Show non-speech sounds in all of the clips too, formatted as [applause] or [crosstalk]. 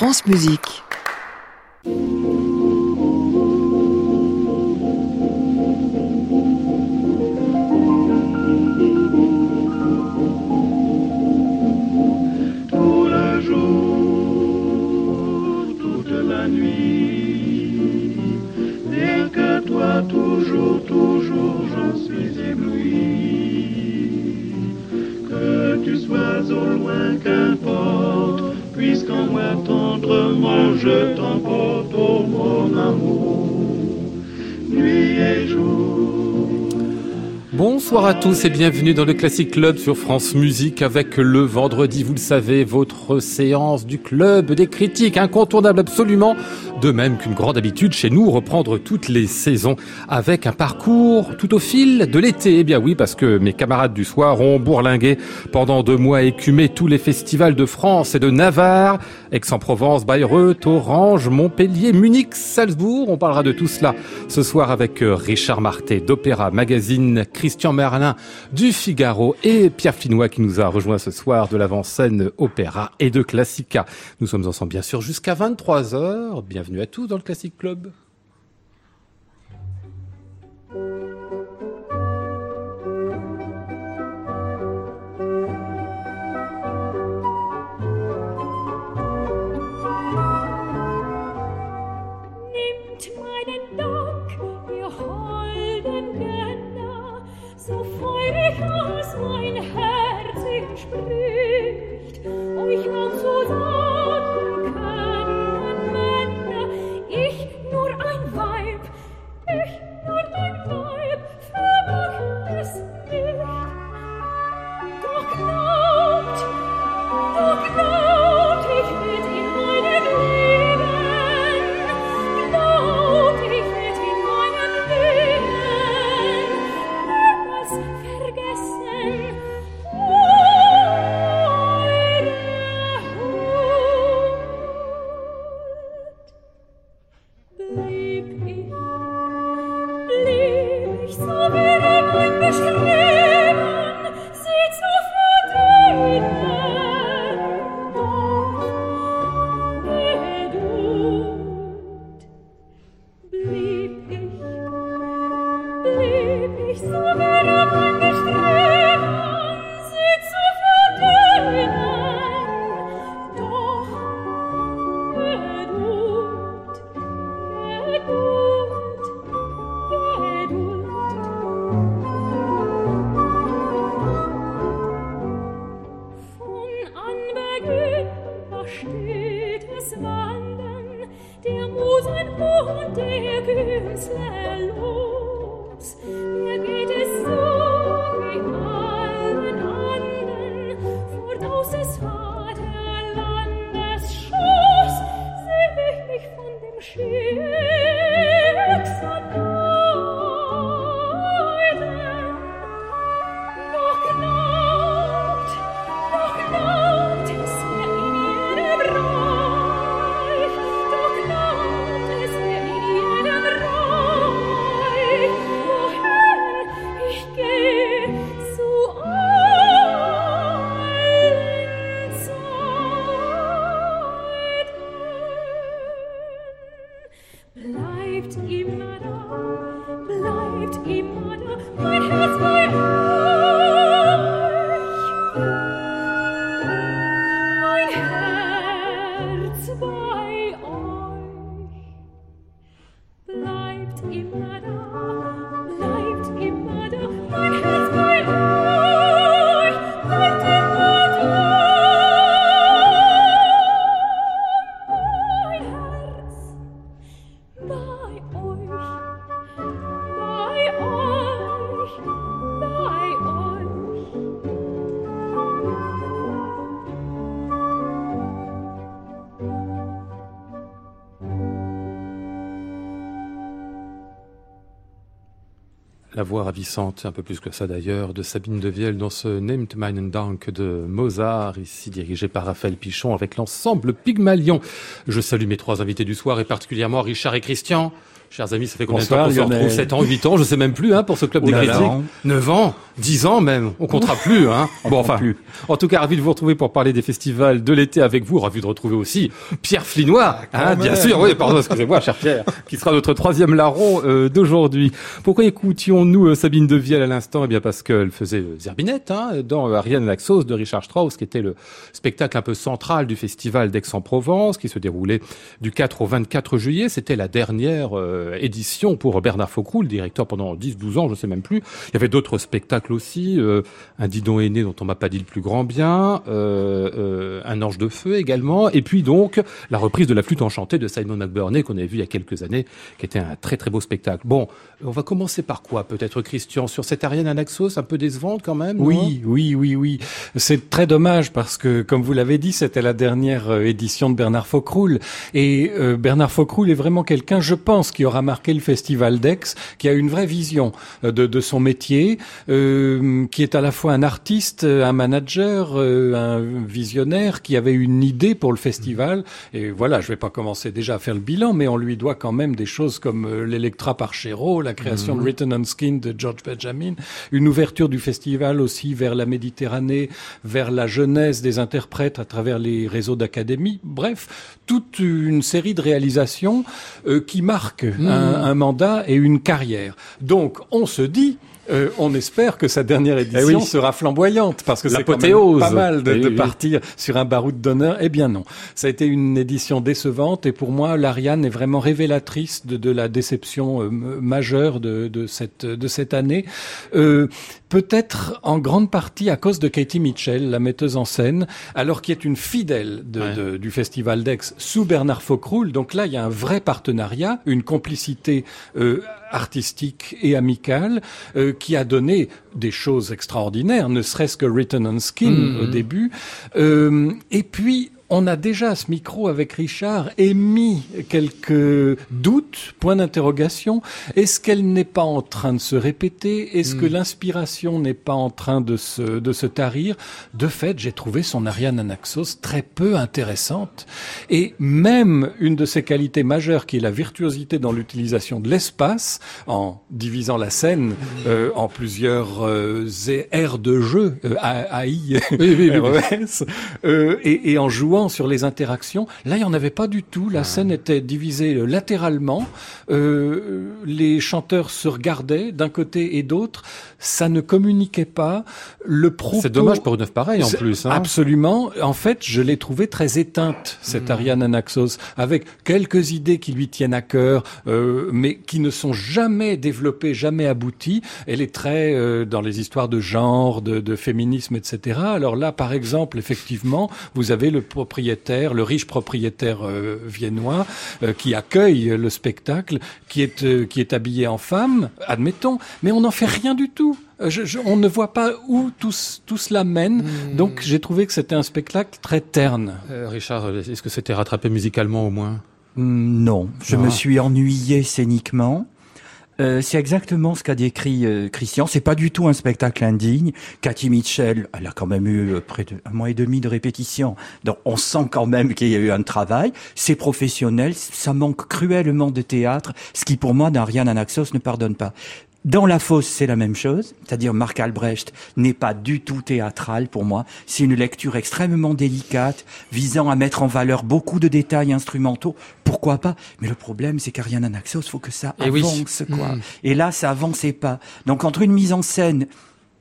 France Musique. Toujours, toujours, j'en suis ébloui. Que tu sois au loin, qu'importe, puisqu'en moi Bonsoir à tous et bienvenue dans le Classic Club sur France Musique avec le vendredi, vous le savez, votre séance du club des critiques, incontournable absolument, de même qu'une grande habitude chez nous, reprendre toutes les saisons avec un parcours tout au fil de l'été. Eh bien oui, parce que mes camarades du soir ont bourlingué pendant deux mois, écumé tous les festivals de France et de Navarre, Aix-en-Provence, Bayreuth, Orange, Montpellier, Munich, Salzbourg. On parlera de tout cela ce soir avec euh, Richard Marté d'Opéra Magazine, Christian Merlin du Figaro et Pierre Finois qui nous a rejoint ce soir de l'avant-scène Opéra et de Classica. Nous sommes ensemble bien sûr jusqu'à 23h. Bienvenue à tous dans le Classic Club. Dank, ihr holden ravissante, un peu plus que ça d'ailleurs, de Sabine Devielle dans ce Named Meinen Dank de Mozart, ici dirigé par Raphaël Pichon avec l'ensemble Pygmalion. Je salue mes trois invités du soir et particulièrement Richard et Christian. Chers amis, ça fait combien de temps qu'on se retrouve? 7 ans, 8 ans, je sais même plus, hein, pour ce club des critiques. 9 ans, 10 ans même, on comptera [laughs] plus, hein. On bon, enfin, plus. En tout cas, ravi de vous retrouver pour parler des festivals de l'été avec vous. Ravi de retrouver aussi Pierre Flinois, hein, bien sûr, oui, pardon, excusez-moi, cher Pierre, [laughs] qui sera notre troisième larron euh, d'aujourd'hui. Pourquoi écoutions-nous euh, Sabine Devielle à l'instant? Eh bien, parce qu'elle faisait euh, Zerbinette, hein, dans euh, Ariane Naxos de Richard Strauss, qui était le spectacle un peu central du festival d'Aix-en-Provence, qui se déroulait du 4 au 24 juillet. C'était la dernière euh, édition pour Bernard Faucroux, le directeur pendant 10-12 ans, je sais même plus. Il y avait d'autres spectacles aussi, euh, un Didon aîné dont on m'a pas dit le plus grand bien, euh, euh, un Ange de feu également, et puis donc la reprise de la flûte enchantée de Simon McBurney qu'on avait vu il y a quelques années, qui était un très très beau spectacle. Bon, on va commencer par quoi peut-être Christian? Sur cette Ariane Anaxos un peu décevante quand même Oui, oui, oui, oui. C'est très dommage parce que, comme vous l'avez dit, c'était la dernière euh, édition de Bernard Faucroul. Et euh, Bernard Faucroul est vraiment quelqu'un, je pense, qui aura marqué le festival d'Aix, qui a une vraie vision de, de son métier, euh, qui est à la fois un artiste, un manager, euh, un visionnaire, qui avait une idée pour le festival. Et voilà, je vais pas commencer déjà à faire le bilan, mais on lui doit quand même des choses comme euh, l'Electra par Chéreau, la création de Written on Skin de George Benjamin, une ouverture du festival aussi vers la Méditerranée, vers la jeunesse des interprètes à travers les réseaux d'académie. Bref, toute une série de réalisations euh, qui marquent un, un mandat et une carrière. Donc, on se dit. Euh, on espère que sa dernière édition Eh oui. sera flamboyante parce que c'est quand même pas mal de, Oui, de oui. partir sur un baroud d'honneur. Eh bien non, ça a été une édition décevante et pour moi, l'Ariane est vraiment révélatrice de, de la déception euh, majeure de, de cette de cette année. Euh, Peut-être en grande partie à cause de Katie Mitchell, la metteuse en scène, alors qui est une fidèle de, Ouais. de- du Festival d'Aix sous Bernard Faucroul. Donc là, il y a un vrai partenariat, une complicité euh, artistique et amicale euh, qui a donné des choses extraordinaires, ne serait-ce que Written on Skin Mhm. au début. Euh, et puis, on a déjà à ce micro avec Richard émis quelques doutes, points d'interrogation. Est-ce qu'elle n'est pas en train de se répéter? Est-ce que l'inspiration n'est pas en train de se, de se tarir? De fait, j'ai trouvé son Ariane Anaxos très peu intéressante. Et même une de ses qualités majeures, qui est la virtuosité dans l'utilisation de l'espace, en divisant la scène euh, en plusieurs euh, aires de jeu, euh, AI, Oui, oui, oui. RES, euh, et, et en jouant sur les interactions. Là, il n'y en avait pas du tout. La scène était divisée euh, latéralement. Euh, les chanteurs se regardaient d'un côté et d'autre. Ça ne communiquait pas. Le propos... C'est dommage pour une œuvre pareille en plus. Hein. Absolument. En fait, je l'ai trouvée très éteinte, cette Hmm. Ariane Anaxos, avec quelques idées qui lui tiennent à cœur, euh, mais qui ne sont jamais développées, jamais abouties. Elle est très euh, dans les histoires de genre, de, de féminisme, etc. Alors là, par exemple, effectivement, vous avez le propriétaire, le riche propriétaire euh, viennois, euh, qui accueille le spectacle, qui est euh, qui est habillé en femme, admettons, mais on n'en fait rien du tout. Je- je- on ne voit pas où tout, tout cela mène. Donc j'ai trouvé que c'était un spectacle très terne. Euh, Richard, est-ce que c'était rattrapé musicalement au moins? Hmm, Non, je Ah. me suis ennuyé scéniquement. Euh, c'est exactement ce qu'a décrit euh, Christian. C'est pas du tout un spectacle indigne. Cathy Mitchell, elle a quand même eu euh, près de un mois et demi de répétition. Donc on sent quand même qu'il y a eu un travail. C'est professionnel. Ça manque cruellement de théâtre, ce qui pour moi d'Ariane Anaxos ne pardonne pas. Dans La Fosse, c'est la même chose, c'est-à-dire Marc Albrecht n'est pas du tout théâtral pour moi. C'est une lecture extrêmement délicate, visant à mettre en valeur beaucoup de détails instrumentaux. Pourquoi pas? Mais le problème, c'est qu'Ariane Anaxos, faut que ça Eh oui. avance, quoi. Mm. Et là, ça avançait pas. Donc entre une mise en scène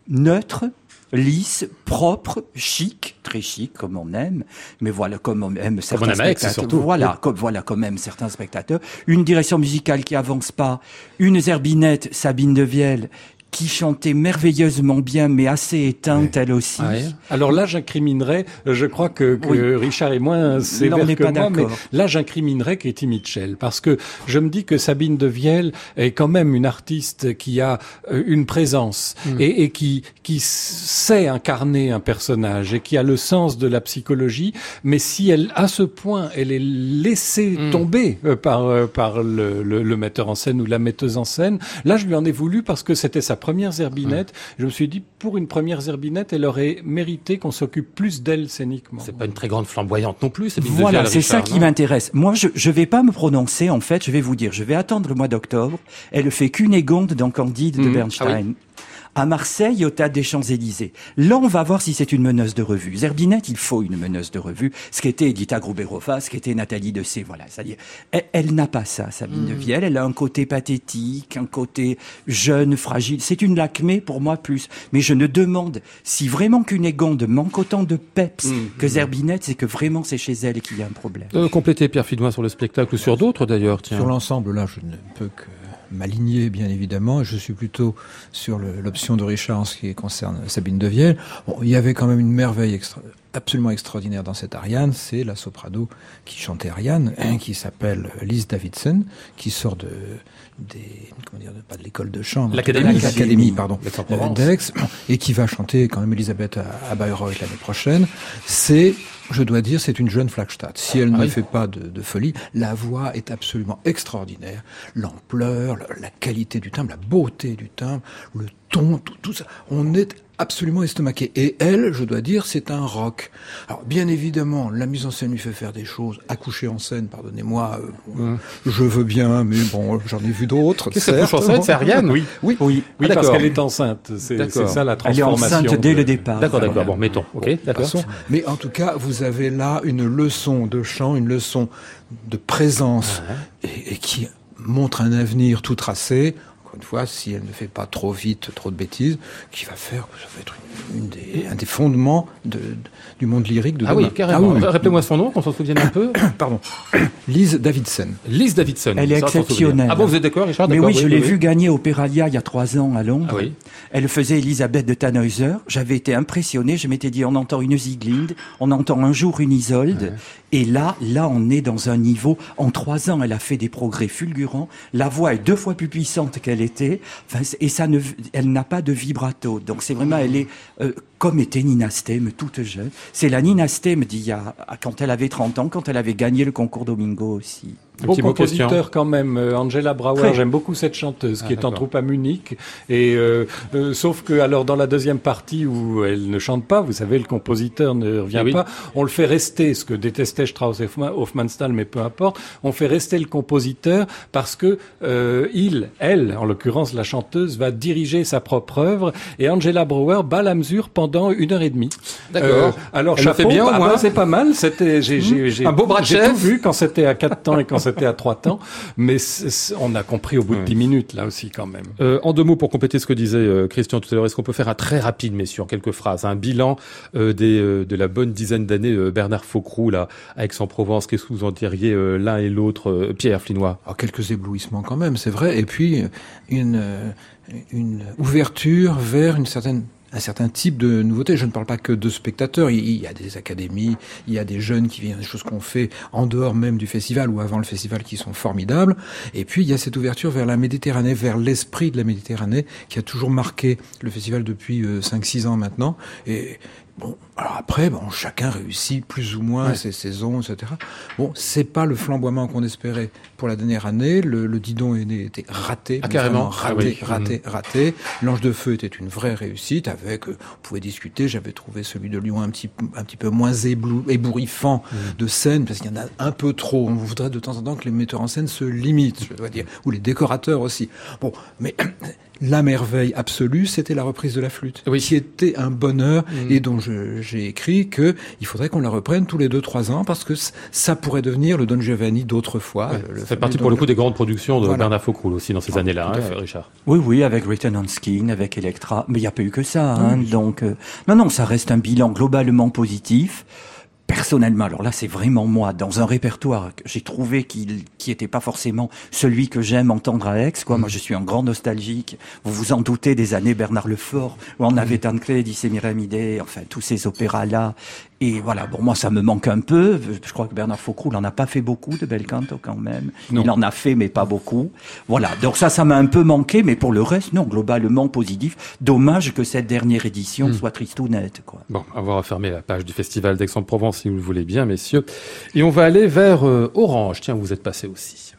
neutre, lisse, propre, chic, très chic comme on aime, mais voilà comme on aime certains on aime spectateurs. surtout. Voilà, Oui. comme voilà comme aiment certains spectateurs. Une direction musicale qui avance pas, une zerbinette Sabine Devielle qui chantait merveilleusement bien, mais assez éteinte elle aussi. Ouais. Alors là, j'incriminerais, je crois que, que Oui. Richard est moins sévère on n'est que pas moi, mais d'accord. là, j'incriminerais Katie Mitchell, parce que je me dis que Sabine de Viel est quand même une artiste qui a euh, une présence Mm. et, et qui, sait incarner un personnage et qui a le sens de la psychologie, mais si elle, à ce point, elle est laissée Mm. tomber euh, par, euh, par le, le- le metteur en scène ou la metteuse en scène, là, je lui en ai voulu parce que c'était sa première Zerbinette. Je me suis dit, pour une première Zerbinette, elle aurait mérité qu'on s'occupe plus d'elle scéniquement. C'est pas une très grande flamboyante non plus. Sabine Voilà, c'est ça qui m'intéresse. Moi, je je vais pas me prononcer. En fait, je vais vous dire, je vais attendre le mois d'octobre. Elle fait Cunégonde dans Candide de Mhm. Bernstein. À Marseille, au Théâtre des Champs-Élysées. Là, on va voir si c'est une meneuse de revue. Zerbinette, il faut une meneuse de revue. Ce qu'était Edita Gruberova, ce qu'était Nathalie Dessay, voilà. C'est-à-dire, elle, elle n'a pas ça, Sabine de Vielle. Elle a un côté pathétique, un côté jeune, fragile. C'est une lacmée pour moi plus. Mais je ne demande si vraiment Cunégonde manque autant de peps que Zerbinette, c'est que vraiment c'est chez elle qu'il y a un problème. Euh, compléter Pierre Fidouin sur le spectacle ou sur d'autres d'ailleurs, tiens. Sur l'ensemble, là, je ne peux que m'aligner, bien évidemment. Je suis plutôt sur l'option de Richard en ce qui concerne Sabine Devielle. Bon, il y avait quand même une merveille extra- absolument extraordinaire dans cette Ariane, c'est la soprano qui chantait Ariane, hein, qui s'appelle Lise Davidson, qui sort de des comment dire, de- pas de l'école de chant, L'Académie. pardon, euh, d'Aix, et qui va chanter quand même Elisabeth à, à Bayreuth l'année prochaine. C'est, je dois dire, c'est une jeune Flagstadt. Si elle Ah ne oui. fait pas de, de folie, la voix est absolument extraordinaire. L'ampleur, le- la qualité du timbre, la beauté du timbre, le ton, tout, tout ça. On est absolument estomaqué. Et elle, je dois dire, c'est un rock. Alors, bien évidemment, la mise en scène lui fait faire des choses. Accoucher en scène, pardonnez-moi, euh, bon, je veux bien, mais bon, j'en ai vu d'autres. Qu'est-ce qu'elle couche en scène C'est Ariane Oui. Oui. Oui. Oui, Ah, parce d'accord. qu'elle est enceinte. C'est D'accord. c'est ça la Elle est transformation. enceinte dès le départ. D'accord, d'accord. Bon, mettons. Ok, d'accord. Mais en tout cas, vous avez là une leçon de chant, une leçon de présence, et, et qui montre un avenir tout tracé. Une fois, si elle ne fait pas trop vite, trop de bêtises, qui va faire, ça va être une, une des, un des fondements de, de- du monde lyrique de Ah demain. oui, carrément. Ah oui. Rappelez-moi son nom, qu'on s'en souvienne un peu. [coughs] Pardon. [coughs] Lise Davidson. Lise Davidson. Elle est Ça, exceptionnelle. Ah bon, vous êtes d'accord, Richard Mais oui, je l'ai vue gagner Opéralia il y a trois ans à Londres. Ah oui. Elle faisait Elisabeth de Tannhäuser. J'avais été impressionné. Je m'étais dit, on entend une Sieglinde, on entend un jour une Isolde. Et là, là, on est dans un niveau. En trois ans, elle a fait des progrès fulgurants. La voix est deux fois plus puissante qu'elle et ça ne, elle n'a pas de vibrato. Donc c'est vraiment, elle est euh, comme était Nina Stem, toute jeune. C'est la Nina Stem d'il y a, quand elle avait 30 ans, quand elle avait gagné le concours Domingo aussi. Question. compositeur quand même, euh, Angela Brauer. Très. J'aime beaucoup cette chanteuse qui Ah, est en troupe à Munich. Et euh, euh, sauf que alors dans la deuxième partie où elle ne chante pas, vous savez, le compositeur ne revient Ah oui. pas. On le fait rester, ce que détestait Strauss et Hoffmann- Hofmannsthal, mais peu importe. On fait rester le compositeur parce que euh, il, elle, en l'occurrence la chanteuse, va diriger sa propre œuvre. Et Angela Brauer bat la mesure pendant une heure et demie. D'accord. Euh, alors Elle chapeau, fait bien, au ah moins. bah, c'est pas mal. C'était, j'ai, j'ai, j'ai, Un beau bras de j'ai chef. tout vu quand c'était à 4 temps et quand [laughs] c'était à 3 temps, mais on a compris au bout de. 10 minutes là aussi quand même. Euh, en deux mots, pour compléter ce que disait euh, Christian tout à l'heure, est-ce qu'on peut faire un très rapide, messieurs, en quelques phrases, un bilan euh, des, euh, de la bonne dizaine d'années euh, Bernard Faucroux là, à Aix-en-Provence? Qu'est-ce que vous en diriez euh, l'un et l'autre, euh, Pierre Flinois? Alors, quelques éblouissements quand même, c'est vrai. Et puis, une, une ouverture vers une certaine un certain type de nouveauté. Je ne parle pas que de spectateurs. Il y a des académies, il y a des jeunes qui viennent, des choses qu'on fait en dehors même du festival ou avant le festival qui sont formidables. Et puis, il y a cette ouverture vers la Méditerranée, vers l'esprit de la Méditerranée qui a toujours marqué le festival depuis euh, 5-6 ans maintenant. Et bon, alors après, bon, chacun réussit plus ou moins ses saisons, etc. Bon, c'est pas le flamboiement qu'on espérait pour la dernière année. Le, le Didon aîné était raté, Ah, carrément. Ah raté, oui. raté, raté. L'Ange de Feu était une vraie réussite avec, euh, on pouvait discuter, j'avais trouvé celui de Lyon un petit, un petit peu moins éblou- ébouriffant de scène, parce qu'il y en a un peu trop. On voudrait de temps en temps que les metteurs en scène se limitent, je dois dire, ou les décorateurs aussi. Bon, mais [clears throat] la merveille absolue, c'était la reprise de la flûte, Oui. qui était un bonheur Mm. et dont je- j'ai écrit que il faudrait qu'on la reprenne tous les deux trois ans parce que ça pourrait devenir le Don Giovanni d'autrefois. Ouais, Ça fait partie Don pour le coup des grandes productions de Voilà. Bernard Faucroux aussi dans ces Ah, années-là, hein. Richard. Oui, oui, avec Written on Skin, avec Electra, mais il n'y a pas eu que ça. Hein, donc, euh, non, non, ça reste un bilan globalement positif. Personnellement, alors là, c'est vraiment moi, dans un répertoire que j'ai trouvé qu'il qui était pas forcément celui que j'aime entendre à Aix. Quoi. Moi, je suis un grand nostalgique. Vous vous en doutez des années Bernard Lefort, où on avait Tancred, Semiramis, enfin tous ces opéras-là. Et voilà, bon, moi, ça me manque un peu. Je crois que Bernard Faucroux, il en a pas fait beaucoup de bel canto quand même. Non. Il en a fait, mais pas beaucoup. Voilà, donc ça, ça m'a un peu manqué, mais pour le reste, non, globalement positif. Dommage que cette dernière édition soit tristounette, quoi. Bon, on va refermer la page du Festival d'Aix-en-Provence si vous le voulez bien, messieurs. Et on va aller vers euh, Orange. Tiens, vous êtes passé aussi.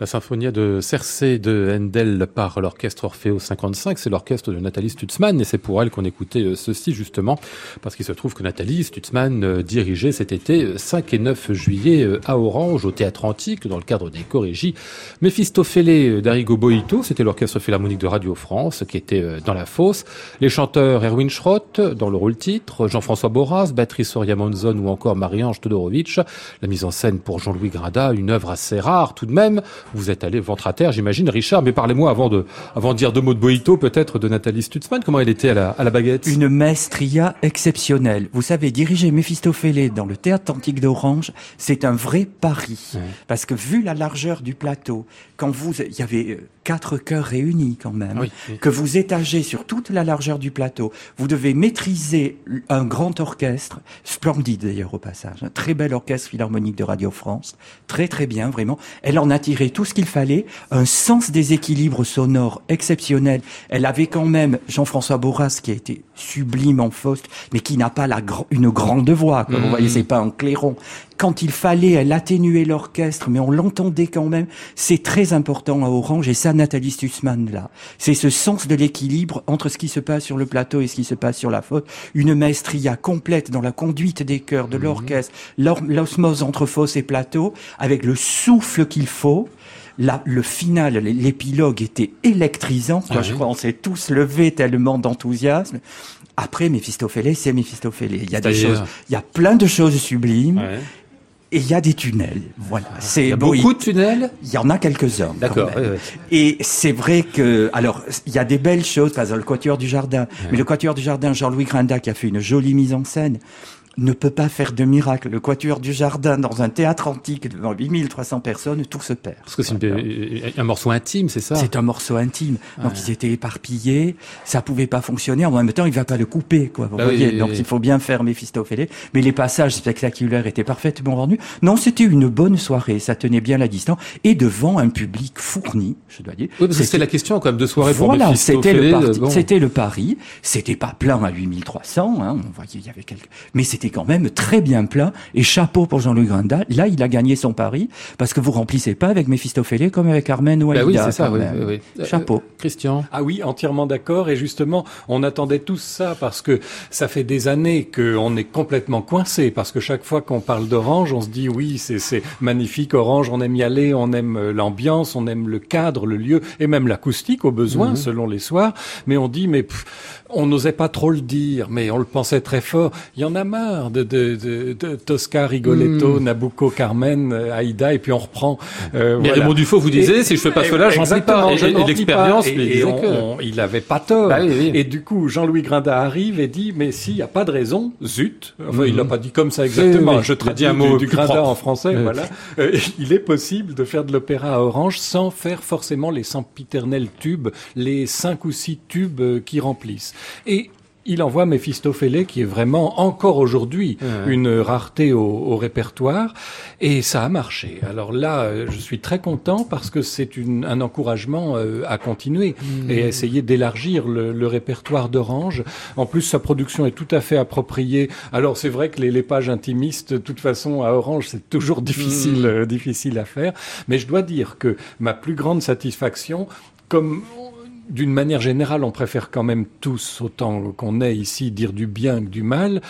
La symphonie de Cersei de Handel par l'orchestre Orfeo 55, c'est l'orchestre de Nathalie Stutzmann et c'est pour elle qu'on écoutait euh, ceci justement parce qu'il se trouve que Nathalie Stutzmann euh, dirigeait cet été euh, 5 et 9 juillet euh, à Orange au Théâtre Antique dans le cadre des chorégies Méphistophélé d'Arigo Boito, c'était l'orchestre philharmonique de Radio France qui était euh, dans la fosse, les chanteurs Erwin Schrott dans le rôle titre, Jean-François Boras, Batterie Soria Monzon ou encore Marie-Ange Todorovic, la mise en scène pour Jean-Louis Grinda, une œuvre assez rare tout de même. Vous êtes allé ventre à terre, j'imagine, Richard, mais parlez-moi avant de, avant de dire deux mots de Boito, peut-être de Nathalie Stutzmann. Comment elle était à la, à la baguette? Une maestria exceptionnelle. Vous savez, diriger Méphistophélé dans le théâtre antique d'Orange, c'est un vrai pari. Ouais. Parce que vu la largeur du plateau, quand vous, il y avait euh, quatre chœurs réunis quand même, Oui, oui. que vous étagez sur toute la largeur du plateau, vous devez maîtriser un grand orchestre, splendide d'ailleurs au passage, un très bel orchestre philharmonique de Radio France, très très bien vraiment. Elle en a tiré tout ce qu'il fallait, un sens des équilibres sonores exceptionnel. Elle avait quand même Jean-François Bourras qui a été sublime en Faust, mais qui n'a pas la gr- une grande voix, comme vous Mhm. voyez, c'est pas un clairon. Quand il fallait, elle atténuait l'orchestre, mais on l'entendait quand même. C'est très important à Orange, et ça, Nathalie Stutzmann, là. C'est ce sens de l'équilibre entre ce qui se passe sur le plateau et ce qui se passe sur la faute. Une maestria complète dans la conduite des chœurs, de l'orchestre, l'or- l'osmose entre fosse et plateau, avec le souffle qu'il faut. Là, le final, l'épilogue était électrisant. Ah je oui. crois on s'est tous levés tellement d'enthousiasme. Après, Méphistophélé, c'est Méphistophélé. Il y a des choses, il y a plein de choses sublimes Ouais. Et il y a des tunnels. Voilà. C'est Il y a bon, beaucoup il- de tunnels il y en a quelques-uns. D'accord. Et c'est vrai que, alors, il y a des belles choses, par exemple le Quatuor du Jardin. Mais le Quatuor du Jardin, Jean-Louis Grinda, qui a fait une jolie mise en scène, ne peut pas faire de miracle. Le Quatuor du Jardin, dans un théâtre antique devant 8300 personnes, tout se perd. Parce que c'est un morceau intime, c'est ça? C'est un morceau intime. Donc ils étaient éparpillés, ça pouvait pas fonctionner. En même temps, il va pas le couper, quoi. Vous Bah voyez. oui, Donc oui. il faut bien faire Méphistophélé. Mais les passages spectaculaires étaient parfaitement rendus. Non, c'était une bonne soirée. Ça tenait bien la distance et devant un public fourni, je dois dire. Oui, parce que c'était la question quand même de soirée pour Voilà, c'était le, bon. c'était le pari. C'était pas plein à 8300, hein, on voyait, il y avait quelques, mais c'était quand même très bien plein. Et chapeau pour Jean-Louis Grinda. Là, il a gagné son pari parce que vous remplissez pas avec Méphistophélé comme avec Carmen ou Bah oui, Aïda, c'est ça, oui, oui. Euh, Chapeau. Christian Ah oui, entièrement d'accord. Et justement, on attendait tous ça parce que ça fait des années qu'on est complètement coincé. Parce que chaque fois qu'on parle d'Orange, on se dit oui, c'est magnifique Orange, on aime y aller, on aime euh, l'ambiance, on aime le cadre, le lieu et même l'acoustique au besoin, selon les soirs. Mais on dit mais pff, on n'osait pas trop le dire, mais on le pensait très fort. Il y en a marre de, de, de, de Tosca, Rigoletto, Nabucco, Carmen, euh, Aïda, et puis on reprend. euh, Mais voilà. Raymond Dufaux vous disait, Et- si je fais pas et- cela, j'en sais pas. Et, je et dis l'expérience Et- et disait on- que... on- il avait pas tort. Bah oui, oui. Et du coup, Jean-Louis Grinda arrive et dit, mais s'il n'y a pas de raison, zut. Enfin, il l'a pas dit comme ça exactement. Oui, Je traduis dit un mot du, Grinda propre. en français, Oui. voilà. [laughs] Euh, il est possible de faire de l'opéra à Orange sans faire forcément les sempiternels tubes, les cinq ou six tubes euh, qui remplissent. Et il envoie Méphistophélé, qui est vraiment encore aujourd'hui Ouais. une rareté au, au répertoire, et ça a marché. Alors là, euh, je suis très content parce que c'est un encouragement euh, à continuer et à essayer d'élargir le, le répertoire d'Orange. En plus, sa production est tout à fait appropriée. Alors c'est vrai que les, les pages intimistes, de toute façon, à Orange, c'est toujours difficile, euh, difficile à faire. Mais je dois dire que ma plus grande satisfaction, comme d'une manière générale, on préfère quand même tous, autant qu'on est ici, dire du bien que du mal.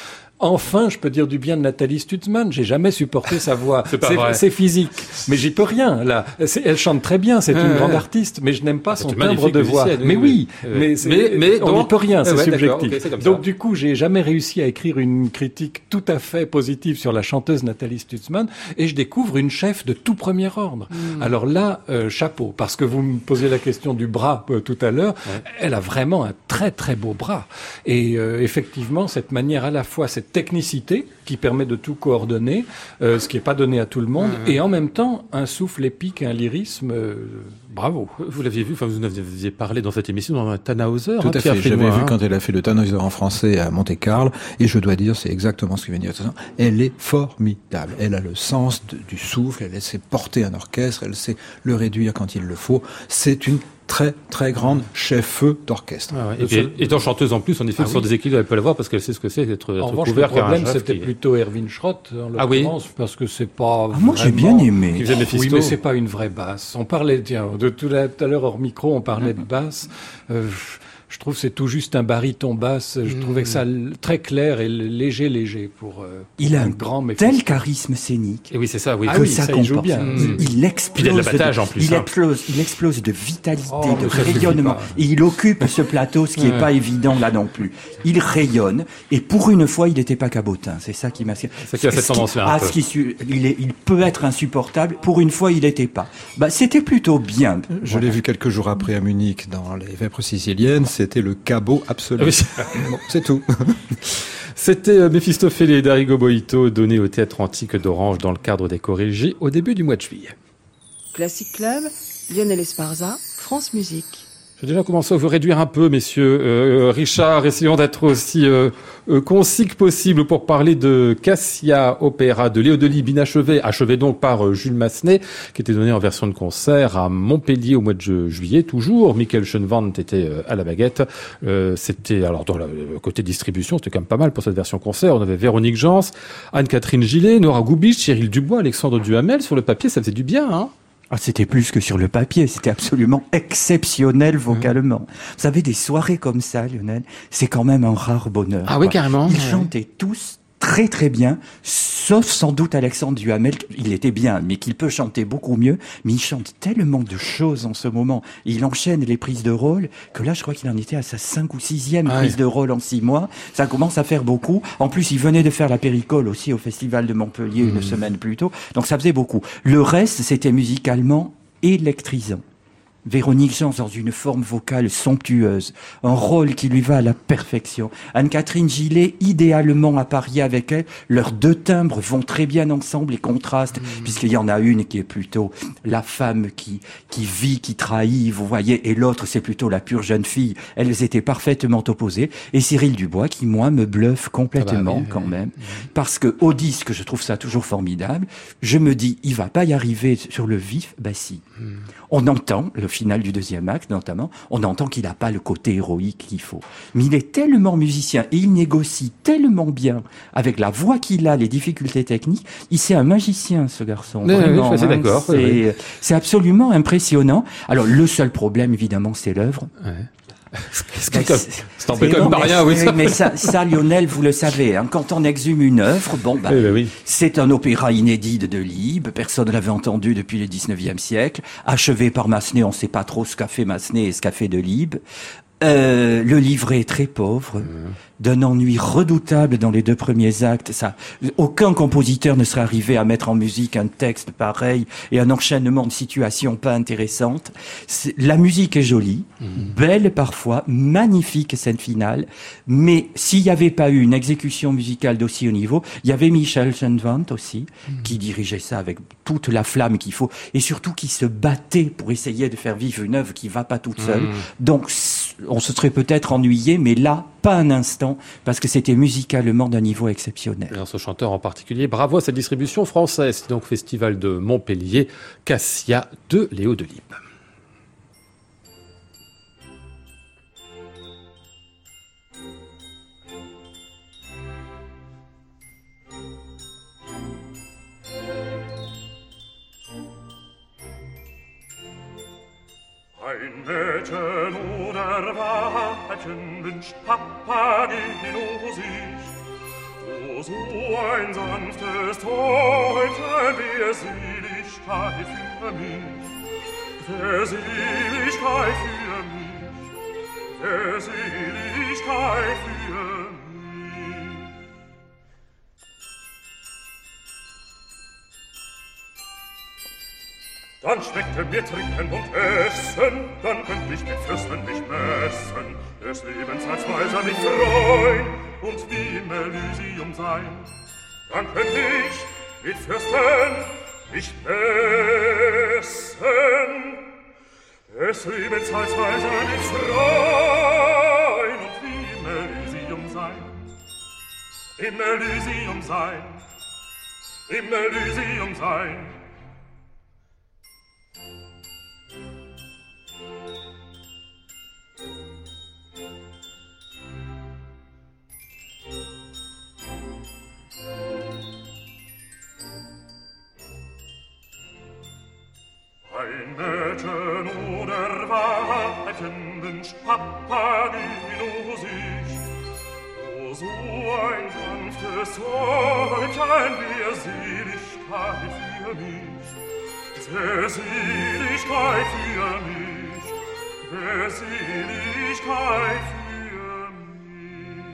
Enfin, je peux dire du bien de Nathalie Stutzmann. J'ai jamais supporté sa voix. [laughs] C'est physique, mais j'y peux rien. Là, elle chante très bien. C'est une ouais. grande artiste, mais je n'aime pas c'est son une timbre de voix. mais oui, mais, Mais- c'est- mais on n'y peut rien. C'est Ouais, d'accord, subjectif. donc du coup, j'ai jamais réussi à écrire une critique tout à fait positive sur la chanteuse Nathalie Stutzmann, et je découvre une chef de tout premier ordre. Hmm. Alors là, euh, chapeau, parce que vous me posez la question du bras euh, tout à l'heure. Elle a vraiment un très très beau bras, et euh, effectivement, cette manière à la fois cette technicité qui permet de tout coordonner, euh, ce qui n'est pas donné à tout le monde, et en même temps un souffle épique, un lyrisme. euh, bravo. Vous l'aviez vu, enfin vous en aviez parlé dans cette émission dans un Tannhauser. Tout hein, à Pierre fait. J'avais Frénois, vu hein. quand elle a fait le Tannhäuser en français à Monte-Carlo, et je dois dire, c'est exactement ce qu'il vient de dire. Elle est formidable. Elle a le sens de- du souffle, elle sait porter un orchestre, elle sait le réduire quand il le faut. C'est une très très grande chef-feu d'orchestre. Ah ouais. Et puis, seul- étant chanteuse en plus, en effet, Ah sur oui. des équilibres, elle peut l'avoir parce qu'elle sait ce que c'est d'être couvert par un problème, chef c'était qui- plutôt Erwin Schrott, en Ah oui l'occurrence, parce que c'est pas Ah, moi, j'ai bien aimé. qui faisait Mephisto. Oui, mais c'est pas une vraie basse. On parlait, tiens, de tout à tout à l'heure hors micro, on parlait [laughs] de basse. Euh, je trouve que c'est tout juste un baryton basse. Je trouvais que ça très clair et léger, léger pour. euh, Il a un grand mais tel charisme scénique Et oui, c'est ça, oui. Ah que oui, ça, ça, il joue bien. Mm. Il Puis il a explose. de l'abattage, en plus, Il hein. explose. Il explose de vitalité, Oh, de rayonnement. Et il occupe ce plateau, ce qui n'est Ouais. pas évident là non plus. Il rayonne. Et pour une fois, il n'était pas cabotin. C'est ça qui m'a. ça qui a cette tendance-là, Ah, ce qui su- il, est, il peut être insupportable. Pour une fois, il n'était pas. Bah, c'était plutôt bien. Je l'ai vu quelques jours après à Munich dans les Vêpres siciliennes. C'était le cabot absolu. Ah oui. Bon, c'est tout. [laughs] C'était euh, Méphistophélès d'Arigo Boito donné au théâtre antique d'Orange dans le cadre des Corrigis au début du mois de juillet. Classic Club, Lionel Esparza, France Musique. J'ai déjà commencé à vous réduire un peu, messieurs. Euh, Richard, essayons d'être aussi euh, euh, concis que possible pour parler de Cassia, opéra de Léo Delibes, inachevé, achevé donc par euh, Jules Massenet, qui était donné en version de concert à Montpellier au mois de ju- juillet. Toujours, Michael Schoenwand était euh, à la baguette. Euh, c'était alors dans le côté distribution, c'était quand même pas mal pour cette version concert. On avait Véronique Jans, Anne-Catherine Gillet, Nora Goubich, Cyril Dubois, Alexandre Duhamel. Sur le papier, ça faisait du bien, hein Ah, c'était plus que sur le papier, c'était absolument exceptionnel vocalement. Vous savez, des soirées comme ça, Lionel, c'est quand même un rare bonheur. Ah oui, quoi. carrément. Ils Ouais. chantaient tous très très bien, sauf sans doute Alexandre Duhamel, il était bien, mais qu'il peut chanter beaucoup mieux, mais il chante tellement de choses en ce moment, il enchaîne les prises de rôle, que là je crois qu'il en était à sa cinq ou sixième Ah prise de rôle en six mois, ça commence à faire beaucoup, en plus il venait de faire la péricole aussi au Festival de Montpellier Mmh. une semaine plus tôt, donc ça faisait beaucoup. Le reste c'était musicalement électrisant. Véronique Jean dans une forme vocale somptueuse, un rôle qui lui va à la perfection. Anne-Catherine Gillet, idéalement à parier avec elle, leurs deux timbres vont très bien ensemble et contrastent, puisqu'il y en a une qui est plutôt la femme qui, qui vit, qui trahit, vous voyez, et l'autre c'est plutôt la pure jeune fille. Elles étaient parfaitement opposées. Et Cyril Dubois, qui moi me bluffe complètement Ah bah quand oui, même, parce que au disque, je trouve ça toujours formidable. Je me dis, il va pas y arriver sur le vif, bah si. On entend, le final du deuxième acte notamment, on entend qu'il n'a pas le côté héroïque qu'il faut. Mais il est tellement musicien et il négocie tellement bien avec la voix qu'il a, les difficultés techniques. Il c'est un magicien, ce garçon. Oui, oui, vraiment, je suis assez hein. d'accord, oui, C'est c'est absolument impressionnant. Alors, le seul problème, évidemment, c'est l'œuvre. C'est- c'est pas mais rien, oui. ça. Mais ça, ça, Lionel, vous le savez, hein, quand on exhume une œuvre, bon, bah, Oui, bah oui. c'est un opéra inédit de Delibes, personne ne l'avait entendu depuis le 19e siècle, achevé par Massenet, on ne sait pas trop ce qu'a fait Massenet et ce qu'a fait Delibes. Euh, le livret est très pauvre, d'un ennui redoutable dans les deux premiers actes. Ça, aucun compositeur ne serait arrivé à mettre en musique un texte pareil et un enchaînement de situations pas intéressantes. La musique est jolie, belle parfois, magnifique scène finale, mais s'il n'y avait pas eu une exécution musicale d'aussi haut niveau, il y avait Michel Schoenwand aussi, qui dirigeait ça avec toute la flamme qu'il faut, et surtout qui se battait pour essayer de faire vivre une œuvre qui va pas toute seule. Donc, on se serait peut-être ennuyé, mais là, pas un instant, parce que c'était musicalement d'un niveau exceptionnel. Alors, ce chanteur en particulier, bravo à cette distribution française. Donc, festival de Montpellier, Cassia de Léo Delibes. Ein Mädchen oder Weibchen wünscht Papageno sich. O so ein sanftes Täubchen, Verseligkeit für mich. Verseligkeit für mich. Verseligkeit für mich. Dann schmeckte mir Trinken und Essen, dann könnt ich mit Fürsten mich messen, des Lebens als Weiser mich freuen und wie im Elysium sein. Dann könnt ich mit Fürsten mich messen, des Lebens als Weiser mich freuen und wie im Elysium sein. Im Elysium sein, im Elysium Mädchen Seligkeit für mich. Wär Seligkeit für mich.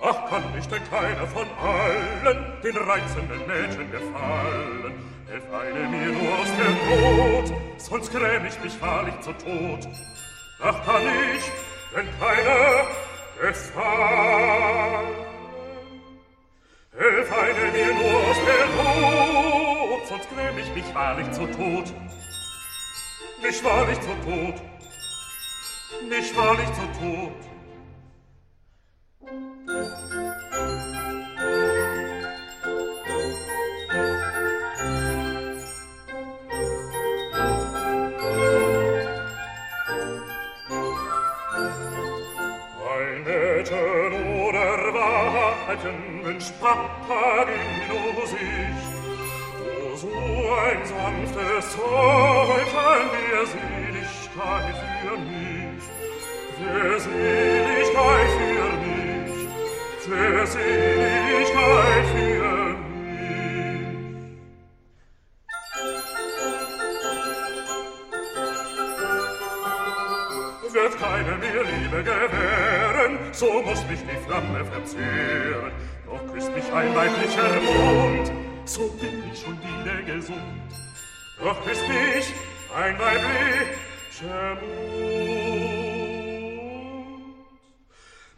Ach, kann nicht denn keiner von allen den reizenden Mädchen gefallen? Hilf eine mir nur aus der Not, sonst gräm ich mich wahrlich zu Tod. Ach, kann ich denn keiner gefallen? Hilf eine mir nur aus der Not, sonst gräm ich mich wahrlich zu Tod. Mich wahrlich zu Tod. Mich wahrlich zu Tod. Weibchen wünscht Papageno sich. O, so ein sanftes Säuglein, wär Seligkeit für mich. Wär Seligkeit für mich. Wär Seligkeit für mich. Wird keine mir Liebe gewähren, so muss mich die Flamme verzehren. Doch küsst mich ein weiblicher Mund, so bin ich schon wieder gesund. Doch küsst mich ein weiblicher Mund.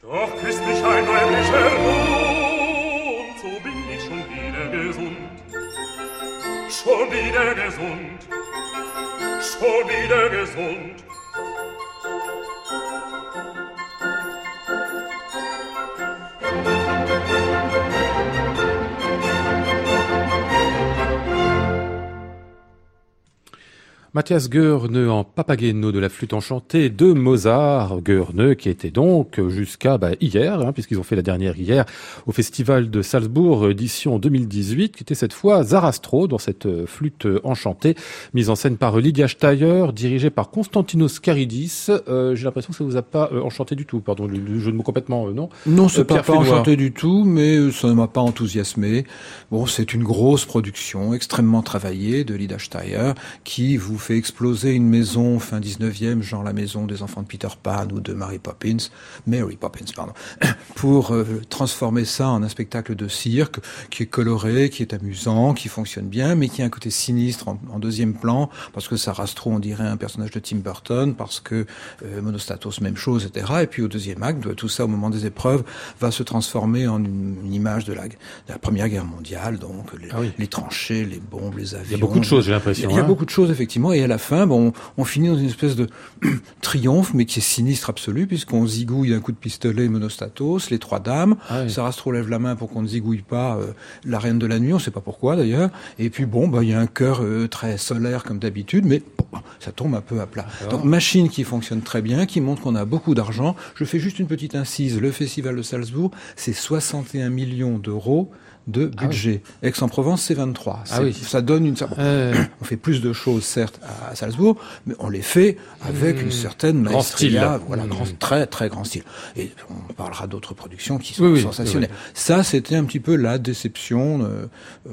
Doch küsst mich ein weiblicher Mund, so bin ich schon wieder gesund. Schon wieder gesund, schon wieder gesund. Mathias Goerne en Papageno de la flûte enchantée de Mozart. Goerne qui était donc jusqu'à bah, hier, hein, puisqu'ils ont fait la dernière hier, au Festival de Salzbourg, édition 2018, qui était cette fois Zarastro dans cette euh, flûte enchantée, mise en scène par Lydia Steyer, dirigée par Constantinos Caridis. Euh, J'ai l'impression que ça vous a pas euh, enchanté du tout, pardon, le, le jeu de mots complètement, euh, non? Non, c'est Euh, pas, pas enchanté du tout, mais euh, ça ne m'a pas enthousiasmé. Bon, c'est une grosse production, extrêmement travaillée de Lida Steyer, qui vous fait exploser une maison fin 19e, genre la maison des enfants de Peter Pan ou de Mary Poppins, Mary Poppins, pardon, [coughs] pour euh, transformer ça en un spectacle de cirque qui est coloré, qui est amusant, qui fonctionne bien, mais qui a un côté sinistre en, en deuxième plan, parce que Sarastro, on dirait un personnage de Tim Burton, parce que euh, Monostatos, même chose, etc. Et puis au deuxième acte, tout ça, au moment des épreuves, va se transformer en une, une image de la, de la Première Guerre mondiale, donc les, Ah oui. les tranchées, les bombes, les avions. Il y a beaucoup de choses, j'ai l'impression. il y a hein. beaucoup de choses, effectivement, et à la fin, bon, on, on finit dans une espèce de [clears throat] triomphe, mais qui est sinistre absolu, puisqu'on zigouille d'un coup de pistolet Monostatos, les trois dames, Ah oui. Sarastro lève la main pour qu'on ne zigouille pas euh, la reine de la nuit, on sait pas pourquoi d'ailleurs, et puis bon, bah, il y a un cœur euh, très solaire comme d'habitude, mais bon, ça tombe un peu à plat. Donc machine qui fonctionne très bien, qui montre qu'on a beaucoup d'argent. Je fais juste une petite incise, le festival de Salzbourg, c'est 61 millions d'euros de budget. Aix-en-Provence, c'est 23. Ah oui. Ça donne une... bon, Euh, on fait plus de choses, certes, à Salzbourg, mais on les fait avec une certaine Grand style. voilà, Mmh. grand, très très grand style. Et on parlera d'autres productions qui sont oui, sensationnelles. Ça, c'était un petit peu la déception. euh, euh,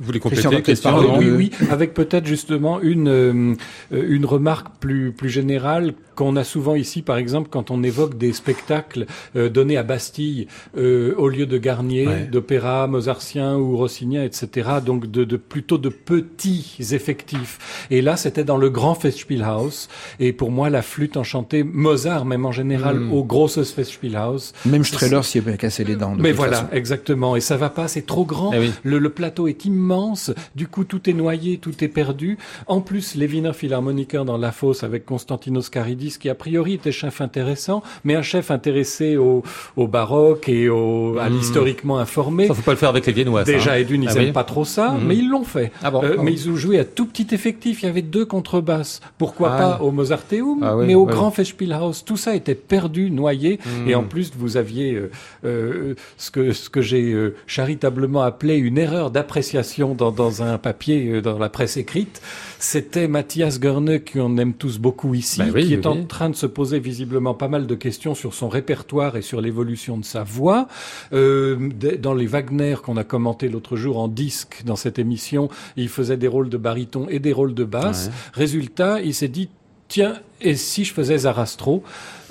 vous voulez compléter, Christian parler oui, de- oui, avec peut-être justement une euh, euh, une remarque plus plus générale qu'on a souvent ici, par exemple, quand on évoque des spectacles euh, donnés à Bastille euh, au lieu de Garnier, Ouais. d'opéra mozartien ou rossinien, etc. Donc de, de plutôt de petits effectifs. Et là, c'était dans le grand Festspielhaus. Et pour moi, la flûte enchantée, Mozart même en général, Mm. au grosses Festspielhaus. Même Strehler s'y est cassé les dents. de Mais voilà, façon. exactement. Et ça va pas, c'est trop grand. Eh oui. Le, le plateau est immense. Immense. Du coup, tout est noyé, tout est perdu. En plus, les Wiener Philharmoniker dans la fosse avec Konstantinos Karidis, qui a priori était chef intéressant, mais un chef intéressé au, au baroque et au, à Mhm. l'historiquement informé. Ça, faut pas le faire avec les Viennois. Déjà, hein. Edun, ils Ah n'aiment oui. pas trop ça, Mhm. mais ils l'ont fait. Ah bon, Euh, ah mais ils ont joué à tout petit effectif. Il y avait deux contrebasses. Pourquoi Ah pas oui. au Mozarteum, Ah oui, mais au. Grand Festspielhaus. Tout ça était perdu, noyé. Mhm. Et en plus, vous aviez euh, euh, ce que, ce que j'ai charitablement appelé une erreur d'appréciation dans, dans un papier, euh, dans la presse écrite. C'était Matthias Görne, qu'on aime tous beaucoup ici, Bah oui, qui oui, est en train de se poser visiblement pas mal de questions sur son répertoire et sur l'évolution de sa voix. Euh, dans les Wagner qu'on a commenté l'autre jour en disque dans cette émission, il faisait des rôles de baryton et des rôles de basse. Ouais. Résultat, il s'est dit tiens, et si je faisais Zarastro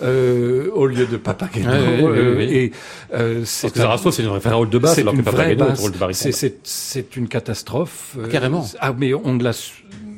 euh, au lieu de Papageno euh. Et euh, c'est que Zarastro, c'est une rôle de c'est alors que une vraie Papageno est un basse. rôle de baryton. C'est- C'est c'est une catastrophe. Euh, carrément. Ah, mais on ne l'a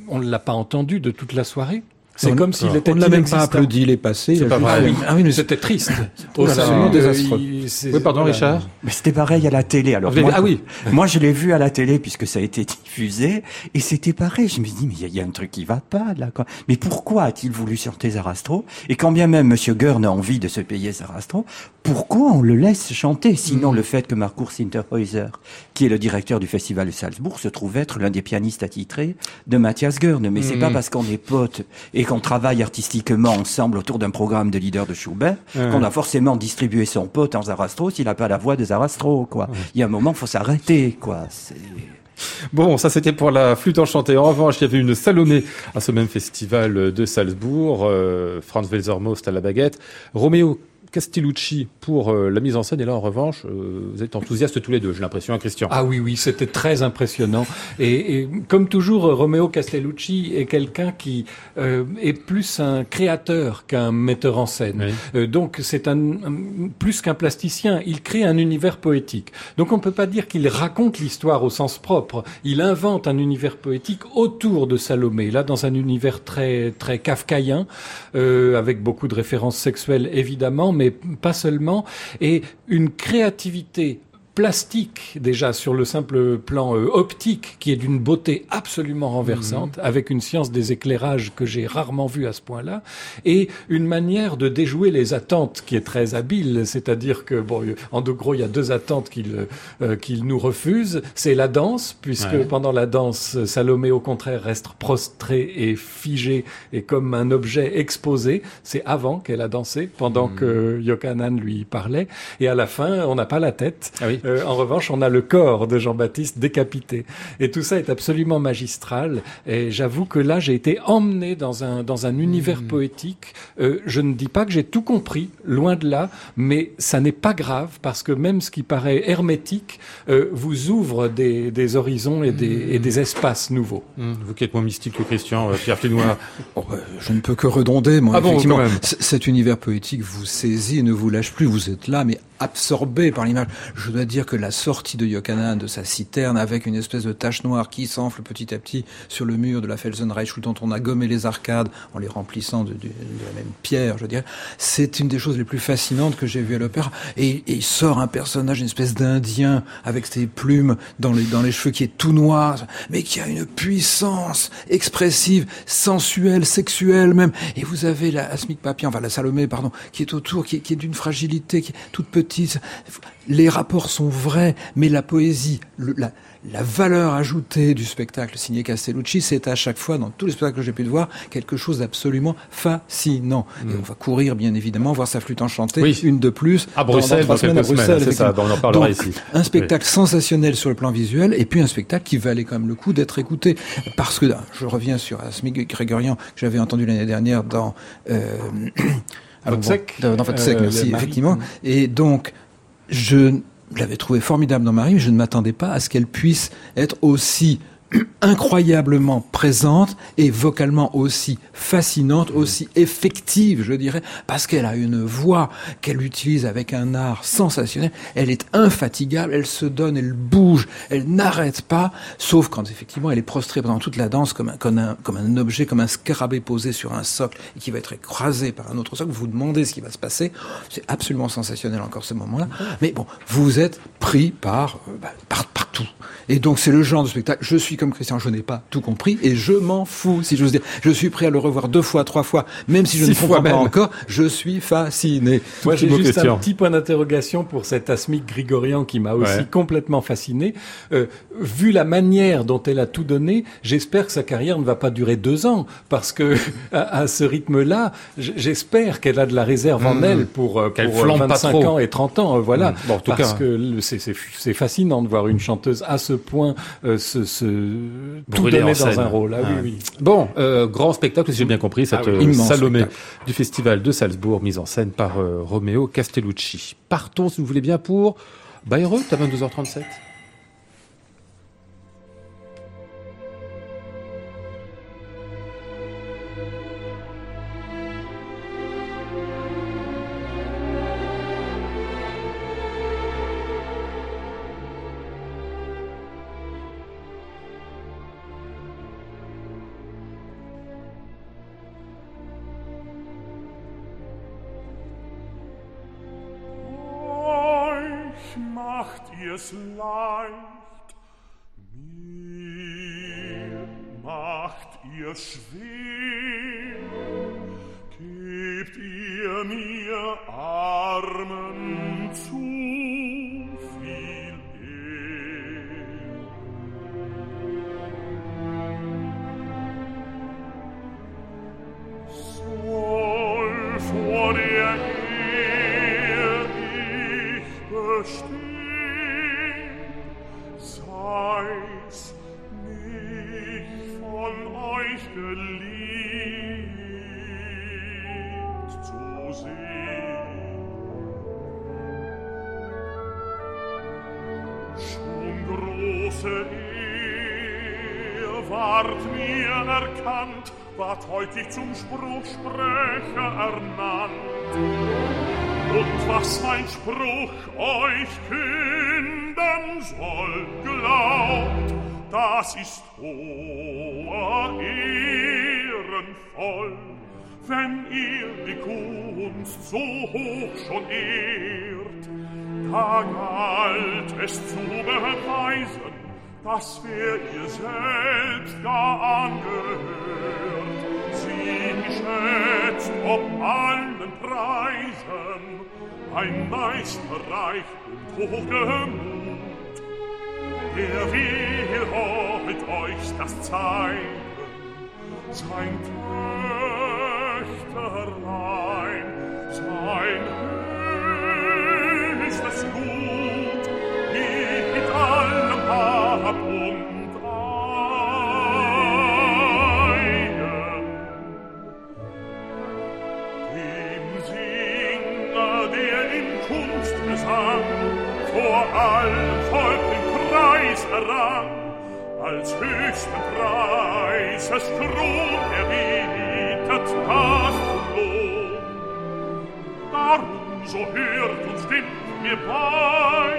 on ne l'a pas entendu de toute la soirée. C'est On- comme s'il était On ne l'a même pas applaudi, il est passé. il a pas vrai. Ah oui, ah oui, mais c'est- C'était triste. absolument Euh, désastreux. il- c'est- Oui, pardon, voilà. Richard. Mais c'était pareil à la télé. Alors moi, ah oui. moi je l'ai vu à la télé puisque ça a été [laughs] diffusé et c'était pareil. Je me dis mais il y a- il y, a un truc qui va pas là. quoi. Mais pourquoi a-t-il voulu chanter Zarastro Et quand bien même Monsieur Gurn a envie de se payer Zarastro, pourquoi on le laisse chanter? Sinon le fait que Marcour Sinterhäuser, qui est le directeur du festival de Salzbourg, se trouve être l'un des pianistes attitrés de Matthias Gurn. Mais c'est pas parce qu'on est potes et qu'on travaille artistiquement ensemble autour d'un programme de leader de Schubert qu'on a forcément distribué son pote en Zarastro s'il n'a pas la voix de Zarastro, quoi. Il y a un moment, faut s'arrêter, quoi. C'est- Bon, ça c'était pour la flûte enchantée. En revanche, il y avait une Salomé à ce même festival de Salzbourg, euh, Franz Welser-Most à la baguette, Romeo Castellucci pour euh, la mise en scène. Et là, en revanche, euh, vous êtes enthousiastes tous les deux, j'ai l'impression, hein, Christian. Ah oui, oui, c'était très impressionnant. Et, et comme toujours, Romeo Castellucci est quelqu'un qui euh, est plus un créateur qu'un metteur en scène. Oui. Euh, donc c'est un, un- plus qu'un plasticien. Il crée un univers poétique. Donc on ne peut pas dire qu'il raconte l'histoire au sens propre. Il invente un univers poétique autour de Salomé. Là, dans un univers très très kafkaïen, euh, avec beaucoup de références sexuelles évidemment, mais pas seulement, et une créativité plastique déjà sur le simple plan euh, optique qui est d'une beauté absolument renversante avec une science des éclairages que j'ai rarement vue à ce point-là et une manière de déjouer les attentes qui est très habile. C'est-à-dire que bon euh, en de gros il y a deux attentes qu'il euh, qu'il nous refuse. C'est la danse puisque Ouais. pendant la danse Salomé au contraire reste prostrée et figée et comme un objet exposé. C'est avant qu'elle a dansé pendant que Yokanan lui parlait. Et à la fin on n'a pas la tête. Ah oui. Euh, en revanche, on a le corps de Jean-Baptiste décapité. Et tout ça est absolument magistral. Et j'avoue que là, j'ai été emmené dans un, dans un univers poétique. Euh, je ne dis pas que j'ai tout compris, loin de là, mais ça n'est pas grave parce que même ce qui paraît hermétique euh, vous ouvre des, des horizons et des, et des espaces nouveaux. Hum, Vous qui êtes moins mystique que Christian, euh, Pierre Flénois. [laughs] Oh, euh, je ne peux que redonder, moi. Ah bon, effectivement, cet univers poétique vous saisit et ne vous lâche plus. Vous êtes là, mais absorbé par l'image. Je dois dire que la sortie de Yokanan de sa citerne avec une espèce de tache noire qui s'enfle petit à petit sur le mur de la Felsenreich dont on a gommé les arcades en les remplissant de, la même pierre, je dirais, c'est une des choses les plus fascinantes que j'ai vues à l'opéra. Et, il sort un personnage, une espèce d'Indien avec ses plumes dans les, cheveux qui est tout noir, mais qui a une puissance expressive, sensuelle, sexuelle même. Et vous avez la Asmic Papien, enfin la Salomé, pardon, qui est autour, qui qui est d'une fragilité, qui est toute petite. Les rapports sont vrais, mais la poésie, le- la, la valeur ajoutée du spectacle signé Castellucci, c'est à chaque fois, dans tous les spectacles que j'ai pu voir, quelque chose d'absolument fascinant. Et on va courir, bien évidemment, voir sa flûte enchantée, Mm. Oui. une de plus. À dans- Bruxelles, dans semaines quelques à Bruxelles, c'est ça, on en parlera Donc, ici. Un spectacle sensationnel sur le plan visuel, et puis un spectacle qui valait quand même le coup d'être écouté. Parce que, je reviens sur Asmik Grégorian, que j'avais entendu l'année dernière dans... Euh, [clears throat] alors bon, Vodsec, dans, dans Vodsec, euh, merci, mari. effectivement. Et donc, je l'avais trouvé formidable dans Marie, mais je ne m'attendais pas à ce qu'elle puisse être aussi incroyablement présente et vocalement aussi fascinante, aussi effective, je dirais, parce qu'elle a une voix qu'elle utilise avec un art sensationnel. Elle est infatigable, elle se donne, elle bouge, elle n'arrête pas, sauf quand effectivement elle est prostrée pendant toute la danse comme un, comme un, comme un objet, comme un scarabée posé sur un socle et qui va être écrasé par un autre socle. Vous vous demandez ce qui va se passer. C'est absolument sensationnel encore ce moment-là. Mais bon, vous êtes pris par, euh, bah, par, par tout tout. Et donc c'est le genre de spectacle. Je suis comme Christian, je n'ai pas tout compris et je m'en fous, si j'ose dire. Je suis prêt à le revoir deux fois, trois fois, même si je Six ne comprends pas même. encore. Je suis fasciné. Moi, j'ai juste un petit point d'interrogation pour cet Asmik Grigorian qui m'a aussi Ouais. complètement fasciné. Euh, vu la manière dont elle a tout donné, j'espère que sa carrière ne va pas durer deux ans parce que [laughs] à, à ce rythme-là, j'espère qu'elle a de la réserve en Mmh. elle pour, euh, Qu'elle pour euh, flambe pas 25 trop. ans et 30 ans. euh, voilà. Mmh. Bon, en tout parce cas- que c'est- fascinant de voir une chanteuse à ce point euh, se, se tout donner dans scène. un rôle. Ah, oui, oui. Bon, euh, grand spectacle, si j'ai bien compris, cette Ah oui. euh, Immense Salomé spectacle. du festival de Salzbourg, mise en scène par euh, Romeo Castellucci. Partons, si vous voulez bien, pour Bayreuth à 22h37. Ehrt. Da galt es zu beweisen, dass wer ihr selbst gar angehört, sie geschätzt ob allen Preisen, ein Meisterreich und Hochgemut. Wer will heut euch das zeigen, sein Töchterlein, sein vor allen Volk den Preis errang, als höchsten Preis es Kron erbietet, das Lohn. Darum so hört und stimmt mir bei,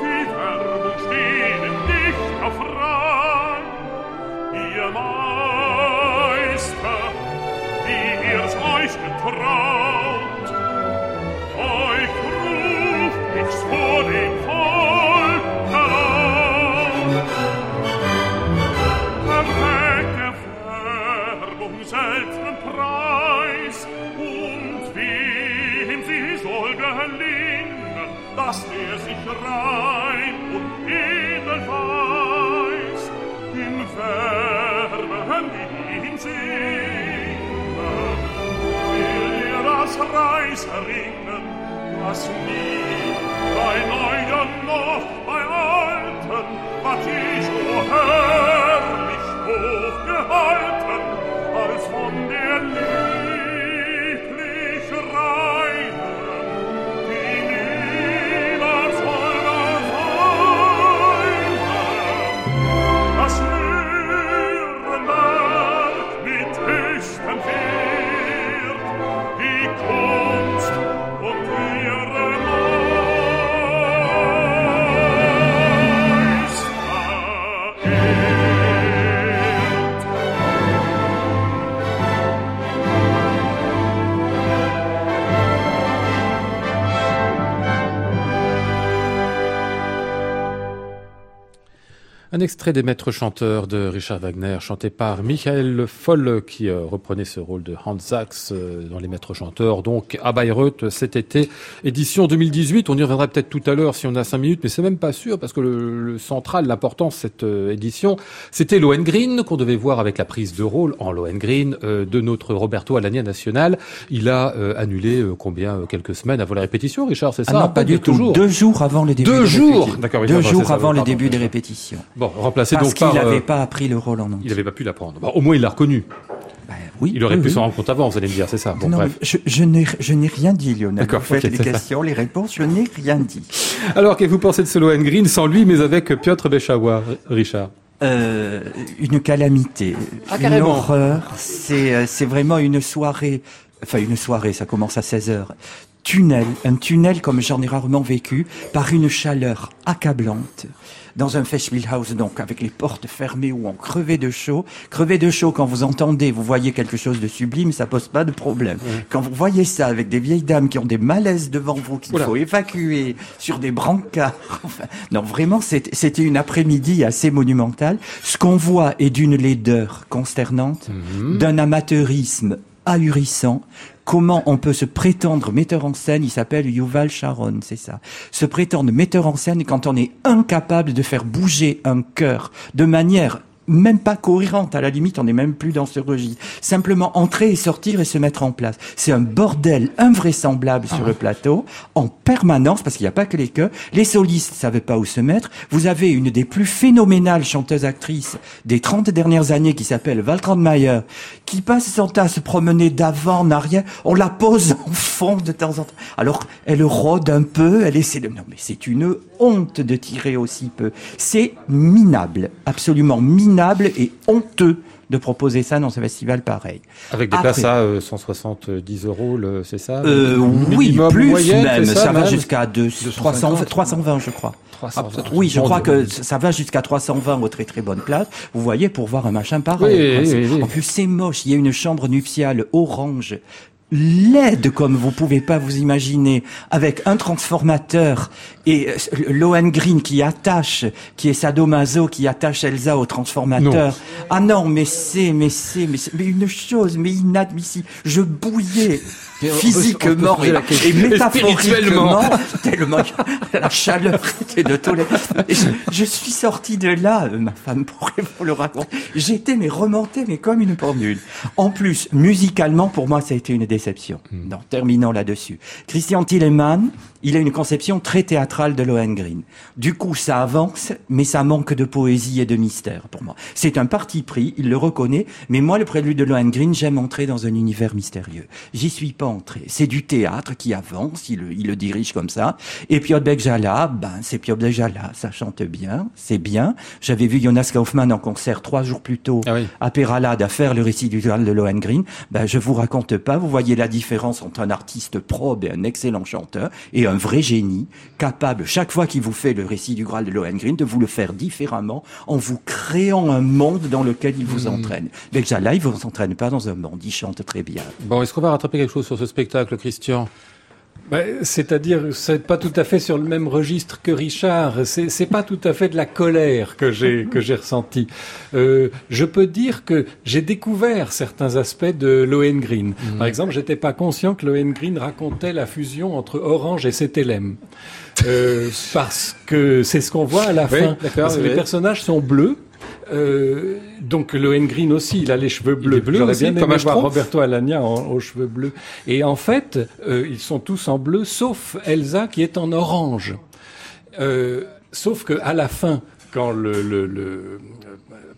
die Werbung stehen nicht auf Rang. Ihr Meister, die ihr's euch getraut, dass der sich rein und edel weiß, in Werben ihm singen, will er das Reis erringen, was nie bei Neuen noch bei Alten hat die so herrlich Un extrait des maîtres chanteurs de Richard Wagner, chanté par Michael Foll, qui euh, reprenait ce rôle de Hans Sachs euh, dans les maîtres chanteurs, donc à Bayreuth cet été, édition 2018. On y reviendra peut-être tout à l'heure si on a cinq minutes, mais c'est même pas sûr parce que le, le central, l'important de cette euh, édition, c'était Lohengrin qu'on devait voir avec la prise de rôle en Lohengrin de notre Roberto Alagna national. Il a annulé combien quelques semaines avant la répétition, Richard, c'est Ah ça non, pas du tout. Toujours. Deux jours avant le début Deux des jours. D'accord, Deux jours avant le pardon. début des répétitions. Bon, remplacé Parce donc qu'il par. n'avait euh, pas appris le rôle en entier. Il n'avait pas pu l'apprendre. Bon, au moins, il l'a reconnu. Ben oui, Il aurait oui, pu oui. s'en rendre compte avant, vous allez me dire, c'est ça. Bon, non, bref. je, je n'ai je n'ai rien dit, Lionel. D'accord, Vous faites les ça. questions, les réponses, je n'ai rien dit. Alors, qu'est-ce que vous pensez de ce Lohengrin sans lui, mais avec Piotr Béchawa, Richard? Euh, une calamité, Ah, une horreur. C'est euh, c'est vraiment une soirée. Enfin, une soirée, ça commence à 16 heures. Tunnel, un tunnel comme j'en ai rarement vécu, par une chaleur accablante. Dans un Festspielhaus, donc, avec les portes fermées où on crevait de chaud. Crevait de chaud, quand vous entendez, vous voyez quelque chose de sublime, ça pose pas de problème. Quand vous voyez ça avec des vieilles dames qui ont des malaises devant vous, qu'il faut évacuer sur des brancards. [laughs] Enfin, non, vraiment, c'était c'était une après-midi assez monumentale. Ce qu'on voit est d'une laideur consternante, d'un amateurisme ahurissant. Comment on peut se prétendre metteur en scène? Il s'appelle Yuval Sharon, c'est ça. Se prétendre metteur en scène quand on est incapable de faire bouger un cœur de manière même pas cohérente. À la limite, on n'est même plus dans ce registre. Simplement entrer et sortir et se mettre en place. C'est un bordel invraisemblable sur le plateau, en permanence, parce qu'il n'y a pas que les chœurs. Les solistes ne savaient pas où se mettre. Vous avez une des plus phénoménales chanteuses-actrices des 30 dernières années qui s'appelle Valtrand Mayer, qui passe son temps à se promener d'avant en arrière. On la pose en fond de temps en temps. Alors, elle rôde un peu, elle essaie de... Non, mais c'est une honte de tirer aussi peu. C'est minable, absolument minable et honteux de proposer ça dans un festival pareil. Avec des Après- places à euh, 170 euros, le- c'est ça Euh, oui, plus moyenne, même. Ça, va même jusqu'à deux- 300, 320, je crois. 300. Ah, oui, je crois que ça va jusqu'à 320 aux très très bonnes places. Vous voyez, pour voir un machin pareil. Oui, quoi. oui, C'est- oui, oui. En plus, c'est moche. Il y a une chambre nuptiale orange laide comme vous pouvez pas vous imaginer, avec un transformateur et euh, Lohengrin qui attache, qui est sadomaso, qui attache Elsa au transformateur. Ah non, mais c'est, mais c'est, mais c'est, mais une chose, mais inadmissible. Je bouillais [laughs] physiquement et, et métaphoriquement, [laughs] tellement la chaleur était de tous les. [laughs] Et je, je suis sorti de là, euh, ma femme pourrait vous le raconter. J'étais mais remonté mais comme une pendule. En plus, musicalement, pour moi, ça a été une déception. Non, terminons là-dessus. Christian Tillemann, il a une conception très théâtrale de Lohengrin. Du coup, ça avance, mais ça manque de poésie et de mystère pour moi. C'est un parti pris, il le reconnaît, mais moi, le prélude de Lohengrin, j'aime entrer dans un univers mystérieux. J'y suis pas entré. C'est du théâtre qui avance, il, le- il le dirige comme ça. Et Piotr Bekjala, ben, c'est Piotr Bekjala, ça chante bien, c'est bien. J'avais vu Jonas Kaufmann en concert trois jours plus tôt Ah oui. à Peralade à faire le récit du Graal de Lohengrin, ben, je vous raconte pas, vous voyez la différence entre un artiste probe et un excellent chanteur et un vrai génie, capable, chaque fois qu'il vous fait le récit du Graal de Lohengrin, de vous le faire différemment en vous créant un monde dans lequel il vous entraîne. Bekjala, il vous entraîne pas dans un monde, il chante très bien. Bon, est-ce qu'on va rattraper quelque chose sur ce spectacle, Christian? Ben, C'est-à-dire, c'est pas tout à fait sur le même registre que Richard. C'est pas tout à fait de la colère que j'ai que j'ai ressenti. Euh, je peux dire que j'ai découvert certains aspects de Lohengrin. Par exemple, j'étais pas conscient que Lohengrin racontait la fusion entre Orange et CTLM. Euh, parce que c'est ce qu'on voit à la Oui, fin. Parce que oui. les personnages sont bleus. Euh, donc Lohengrin aussi, il a les cheveux bleus. est bleu J'aurais aussi, bien aimé voir. Roberto Alagna en- aux cheveux bleus. Et en fait, euh, ils sont tous en bleu, sauf Elsa qui est en orange. Euh, sauf que à la fin, quand le, le- le,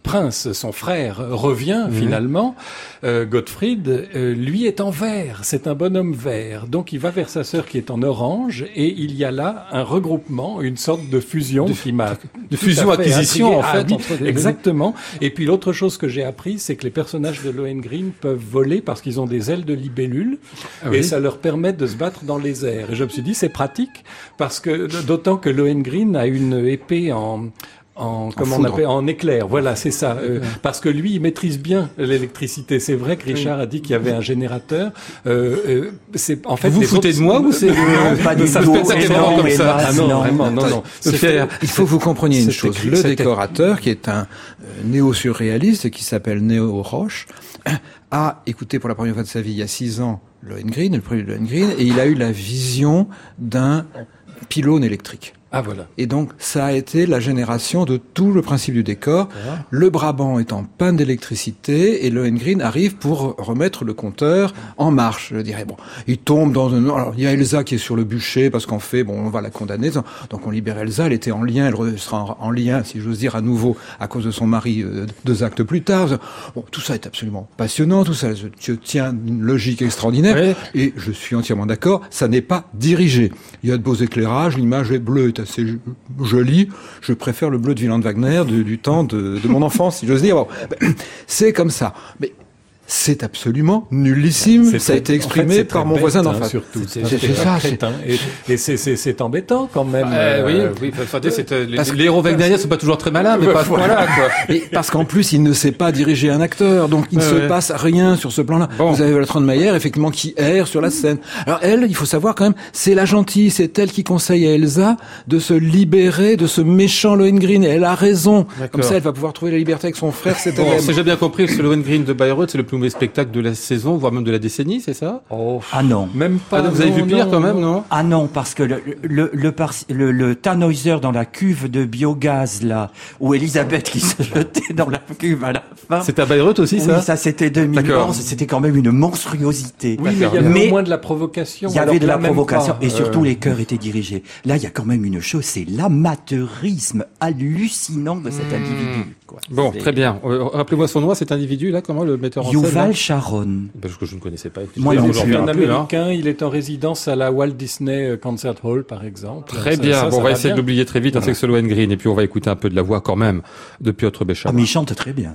prince, son frère, revient finalement, euh, Gottfried, euh, lui est en vert. C'est un bonhomme vert. Donc il va vers sa sœur qui est en orange et il y a là un regroupement, une sorte de fusion qui m'a de fait fusion-acquisition, en Ah fait, oui, exactement. Et puis l'autre chose que j'ai appris, c'est que les personnages de Lohengrin peuvent voler parce qu'ils ont des ailes de libellule Ah et ça leur permet de se battre dans les airs. Et je me suis dit, c'est pratique parce que d'autant que Lohengrin a une épée en en comment on appelle en éclair. Voilà, c'est ça. Euh, parce que lui, il maîtrise bien l'électricité. C'est vrai que Richard a dit qu'il y avait un générateur. Euh, euh, c'est en fait Vous vous foutez autres- de moi ou c'est pas du ça Non, comme ça Ah non, non. vraiment, non. Il faut que vous compreniez une chose. Le décorateur, qui est un euh, néo-surréaliste qui s'appelle Néo Roche, a écouté pour la première fois de sa vie il y a six ans Lohengrin, le premier Lohengrin, et il a eu la vision d'un pylône électrique. Ah voilà. Et donc, ça a été la génération de tout le principe du décor. Le Brabant est en panne d'électricité et Lohengrin arrive pour remettre le compteur en marche, je dirais. Bon, il tombe dans un... Alors, il y a Elsa qui est sur le bûcher parce qu'en fait, bon, on va la condamner. Donc, on libère Elsa. Elle était en lien, elle sera en, en lien, si j'ose dire, à nouveau à cause de son mari euh, deux actes plus tard. Bon, tout ça est absolument passionnant. Tout ça se tient d'une logique extraordinaire. Et je suis entièrement d'accord, ça n'est pas dirigé. Il y a de beaux éclairages, l'image est bleue, assez jo- jolie. Je préfère le bleu de Wieland Wagner du, temps de, mon enfance, si j'ose dire. Ben, [clears throat] c'est comme ça. Mais c'est absolument nullissime. C'est Ça a été en exprimé fait, c'est par mon bête, voisin d'en hein, face. Surtout, C'est c'est c'est ça. c'est- crétin. Et, et c'est- c'est c'est embêtant quand même. Euh, oui, euh, oui, enfin, c'est, euh, les, parce que- les héros wagnériens sont pas toujours très malins, mais pas à ce point-là, quoi. Et parce qu'en plus, il ne sait pas diriger un acteur, donc il ne Ouais, se ouais. passe rien sur ce plan-là. Bon. Vous avez Bertrand de Mayer, effectivement, qui erre sur la scène. Alors elle, il faut savoir quand même, c'est la gentille, c'est elle qui conseille à Elsa de se libérer de ce méchant Lohengrin. Et elle a raison. Comme ça, elle va pouvoir trouver la liberté avec son frère, cet Bon, si j'ai bien compris, que ce Lohengrin de Bayreuth, c'est le plus mauvais spectacle de la saison, voire même de la décennie, c'est ça? Oh, Ah non. même pas. Ah, vous avez non, vu pire non, quand même, non Ah non, parce que le, le, le, par- le, le Tannhäuser dans la cuve de biogaz, là, où Elisabeth qui se jetait dans la cuve à la fin. C'est à Bayreuth aussi, oui, ça? ça c'était D'accord. 2011, c'était quand même une monstruosité. Oui, mais il y avait Mais au moins de la provocation. il y avait de la provocation et surtout Euh, les cœurs étaient dirigés. Là, il y a quand même une chose, c'est l'amateurisme hallucinant de cet individu. quoi. Bon, très bien. Euh, Rappelez-moi son nom, cet individu, là, comment le metteur en scène? Là Sharon. Parce que je ne connaissais pas. Moi non C'est un plus, hein. américain, il est en résidence à la Walt Disney Concert Hall, par exemple. Très Ça- bien. ça, bon, ça on va va essayer l'oublier très vite, ainsi que ce Lohengrin, et puis on va écouter un peu de la voix quand même de Piotr Ah, Béchard. mais il chante très bien.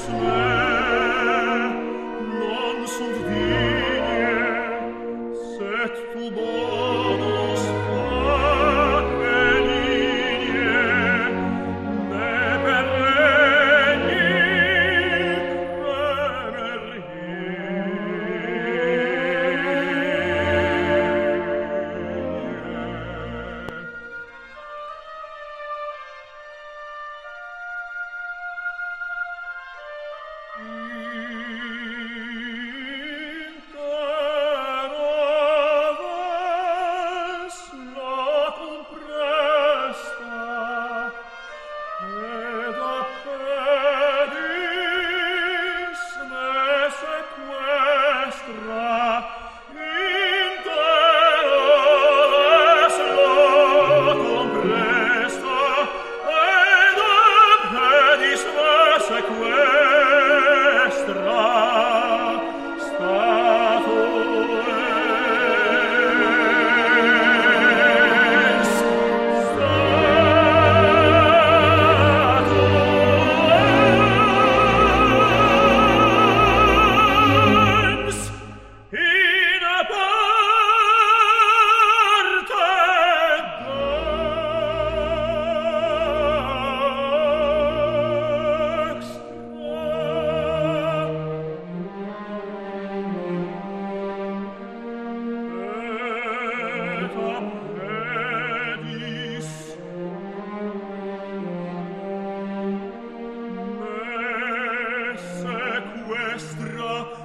Christmas.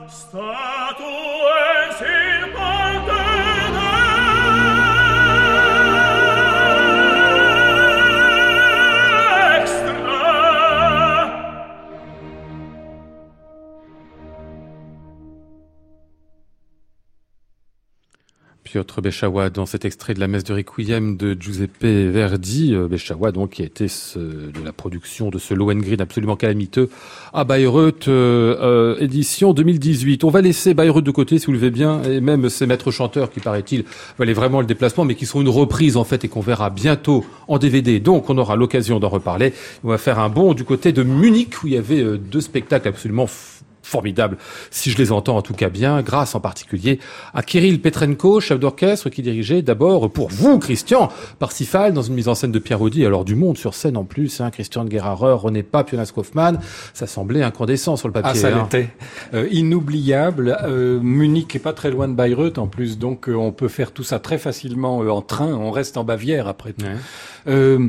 stai Piotr Béchawa dans cet extrait de la messe de Requiem de Giuseppe Verdi. Euh, Béchawa, donc, qui a été de la production de ce Lohengrin absolument calamiteux à Bayreuth, euh, euh, édition 2018. On va laisser Bayreuth de côté, si vous le voulez bien, et même ces maîtres chanteurs qui, paraît-il, valaient vraiment le déplacement, mais qui sont une reprise, en fait, et qu'on verra bientôt en DVD. Donc, on aura l'occasion d'en reparler. On va faire un bond du côté de Munich, où il y avait deux spectacles absolument f- formidables, si je les entends en tout cas bien, grâce en particulier à Kirill Petrenko, chef d'orchestre, qui dirigeait d'abord pour vous, Christian, Parsifal, dans une mise en scène de Pierre Audi, alors du monde sur scène en plus, hein, Christian Gerharer, René Pape, Jonas Kaufmann, ça semblait incandescent sur le papier. Ah, ça hein. l'était. Euh, inoubliable. Euh, Munich est pas très loin de Bayreuth en plus, donc euh, on peut faire tout ça très facilement en train. On reste en Bavière après tout. Ouais. Euh,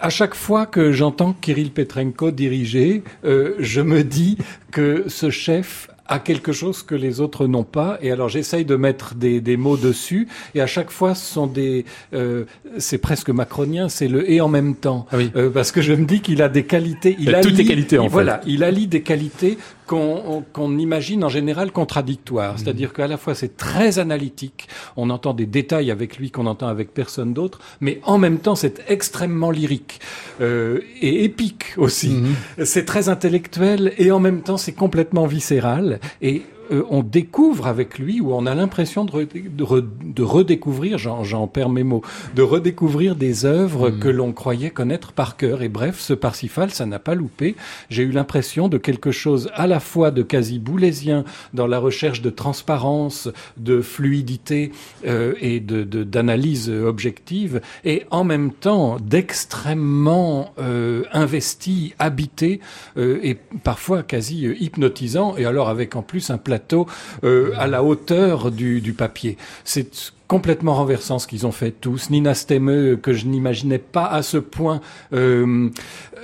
à chaque fois que j'entends Kirill Petrenko diriger, euh, je me dis que ce chef a quelque chose que les autres n'ont pas, et alors j'essaye de mettre des, des mots dessus, et à chaque fois ce sont des, euh, c'est presque macronien, c'est le et en même temps, Ah oui. Euh, parce que je me dis qu'il a des qualités, il Il a toutes les qualités, en fait. Voilà, il allie des qualités qu'on qu'on imagine en général Mhm. contradictoires. C'est-à-dire qu'à la fois c'est très analytique, on entend des détails avec lui qu'on entend avec personne d'autre, mais en même temps c'est extrêmement lyrique euh, et épique aussi. Mhm. C'est très intellectuel et en même temps c'est complètement viscéral et euh, on découvre avec lui, ou on a l'impression de, re- de re- de redécouvrir, j'en perds mes mots, de redécouvrir des œuvres Mhm. que l'on croyait connaître par cœur. Et bref, ce Parsifal, ça n'a pas loupé. J'ai eu l'impression de quelque chose à la fois de quasi boulésien dans la recherche de transparence, de fluidité euh, et de- d'analyse objective, et en même temps d'extrêmement euh, investi, habité et parfois quasi hypnotisant. Et alors avec en plus un plateau euh, à la hauteur du, du papier. C'est complètement renversant ce qu'ils ont fait tous. Nina Stemme, que je n'imaginais pas à ce point euh,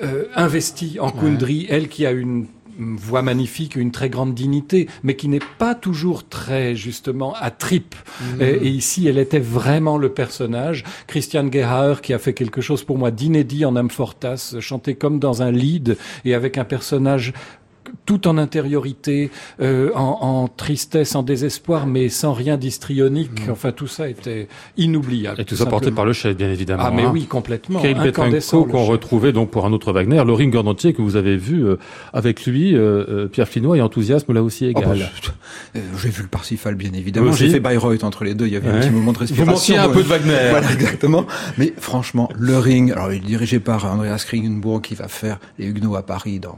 euh, investie en Kundry, elle qui a une voix magnifique, une très grande dignité, mais qui n'est pas toujours très justement à trip. Et, et ici, elle était vraiment le personnage. Christian Gerhaer, qui a fait quelque chose pour moi d'inédit en Amfortas, chanté comme dans un lead et avec un personnage tout en intériorité, euh, en, en tristesse, en désespoir, mais sans rien d'histrionique. Enfin, tout ça était inoubliable. Et tout ça porté par le chef, bien évidemment. Ah, mais hein. oui, complètement. Incandescent, Petrenko qu'on retrouvait donc pour un autre Wagner, le ring entier que vous avez vu euh, avec lui, euh, euh, Pierre Flinois et enthousiasme là aussi Oh, égal. bah, je- euh, J'ai vu le Parsifal, bien évidemment. Vous J'ai fait Bayreuth entre les deux. Il y avait un Ouais. petit moment de Vous respiration. manquiez un peu de Wagner. [laughs] Voilà, exactement. Mais franchement, le ring, alors il est dirigé par Andreas Kringenbourg qui va faire les Huguenots à Paris dans,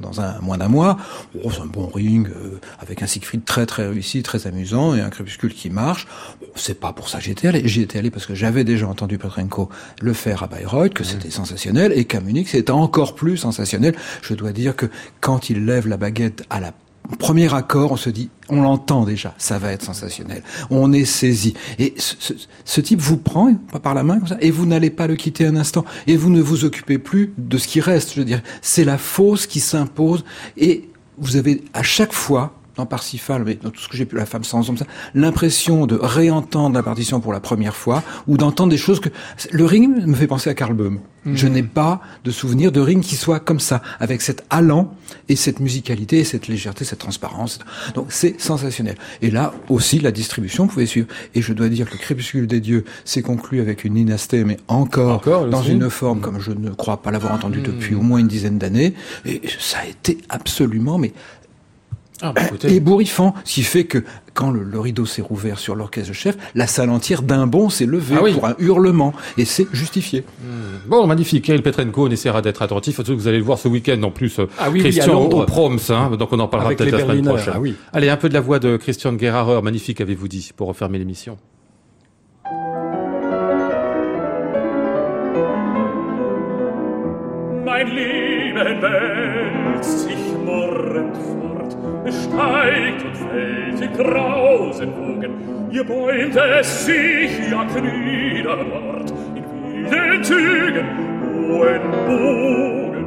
dans un moins d'un mois. Oh, c'est un bon ring euh, avec un Siegfried très très réussi, très amusant et un crépuscule qui marche. Bon, c'est pas pour ça que j'y étais allé. J'y étais allé parce que j'avais déjà entendu Petrenko le faire à Bayreuth, que c'était sensationnel et qu'à Munich c'était encore plus sensationnel. Je dois dire que quand il lève la baguette à la premier accord, on se dit, on l'entend déjà, ça va être sensationnel. On est saisi. Et ce, type vous prend par la main comme ça, et vous n'allez pas le quitter un instant. Et vous ne vous occupez plus de ce qui reste. Je veux dire, c'est la fausse qui s'impose. Et vous avez à chaque fois dans Parsifal, mais dans tout ce que j'ai pu, la femme sans ça, l'impression de réentendre la partition pour la première fois, ou d'entendre des choses que, le ring me fait penser à Karl Böhm. Je n'ai pas de souvenir de ring qui soit comme ça, avec cet allant et cette musicalité, et cette légèreté, cette transparence. Donc c'est sensationnel. Et là aussi, la distribution, vous pouvez suivre. Et je dois dire que le crépuscule des dieux s'est conclu avec une inasté, mais encore, Encore, dans aussi une forme comme je ne crois pas l'avoir entendu depuis au moins une dizaine d'années. Et ça a été absolument, mais Ah, bah, ébouriffant, ce qui fait que quand le, le rideau s'est rouvert sur l'orchestre chef, la salle entière d'un bond s'est levée Ah oui. pour un hurlement, et c'est justifié. Bon, magnifique. Kirill Petrenko, on essaiera d'être attentif. Surtout que vous allez le voir ce week-end en plus. Ah oui, Christian au Proms, hein, donc on en parlera peut-être la semaine prochaine. ah oui. Allez, un peu de la voix de Christian Gerharer, magnifique, avez-vous dit, pour refermer l'émission. Mein Leben wälzt sich murrend steigt und fällt in grausen Wogen, ihr bäumt es sich, jagt nieder dort, in wilden Zügen, hohen Bogen.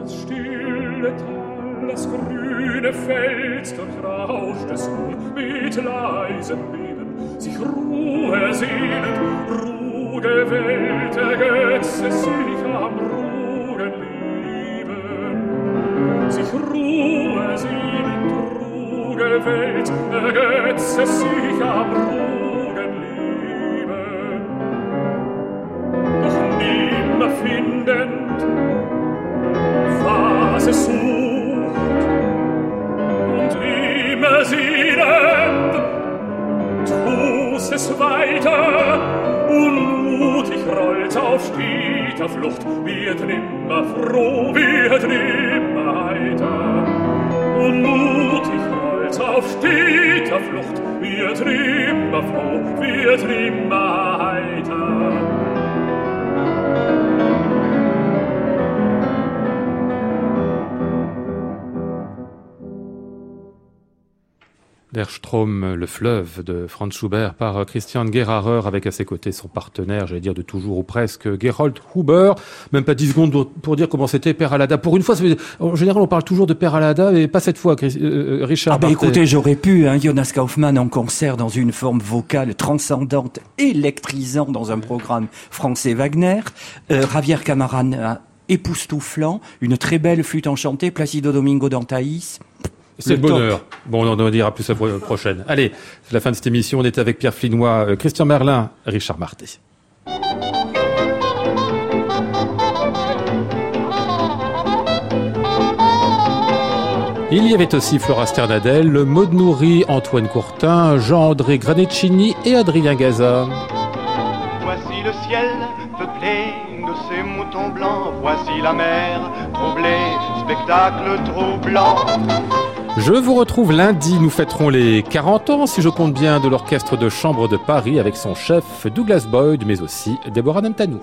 Das stille Tal, das grüne Feld, durchrauscht es nun mit leisem Beben, sich Ruhe sehnend, ruhige Welt ergötze sich am Leben. Sich Ruhe sehnend, kluge Welt ergötze sich am Rugenliebe. Doch nimmer findend, was es sucht, und immer sinnend, tu's es weiter, unmutig rollt auf steter Flucht, wird nimmer froh, wird nimmer heiter. Unmutig Herz auf steter Flucht, wird immer froh, wird immer heiter. Der Strom, le fleuve de Franz Schubert par Christian Gerharer avec à ses côtés son partenaire, j'allais dire de toujours ou presque, Gerold Huber. Même pas 10 secondes pour- dire comment c'était Père Alada. Pour une fois, en général on parle toujours de Père Alada, mais pas cette fois, euh, euh, Richard. Ah Barthé. écoutez, j'aurais pu, hein, Jonas Kaufmann en concert dans une forme vocale transcendante, électrisant dans un programme français Wagner, euh, Javier Camarana époustouflant, une très belle flûte enchantée, Placido Domingo Dantaïs. C'est le top. bonheur. Bon, on en dira plus la pro- prochaine. Allez, c'est la fin de cette émission. On était avec Pierre Flinois, euh, Christian Merlin, Richard Marté. Il y avait aussi Flora Sternadel, Maud Nourri, Antoine Courtin, Jean-André Granecchini et Adrien Gaza. Voici le ciel peuplé de ces moutons blancs. Voici la mer troublée, spectacle troublant. Je vous retrouve lundi, nous fêterons les 40 ans, si je compte bien, de l'Orchestre de Chambre de Paris avec son chef Douglas Boyd, mais aussi Déborah Namtanou.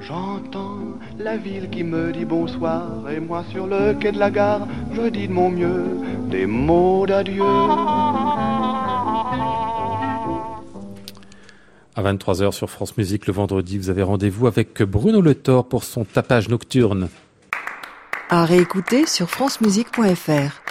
J'entends la ville qui me dit bonsoir. Et moi sur le quai de la gare, je dis de mon mieux des mots d'adieu. À 23h sur France Musique le vendredi, vous avez rendez-vous avec Bruno Le Thor pour son tapage nocturne. À réécouter sur francemusique.fr.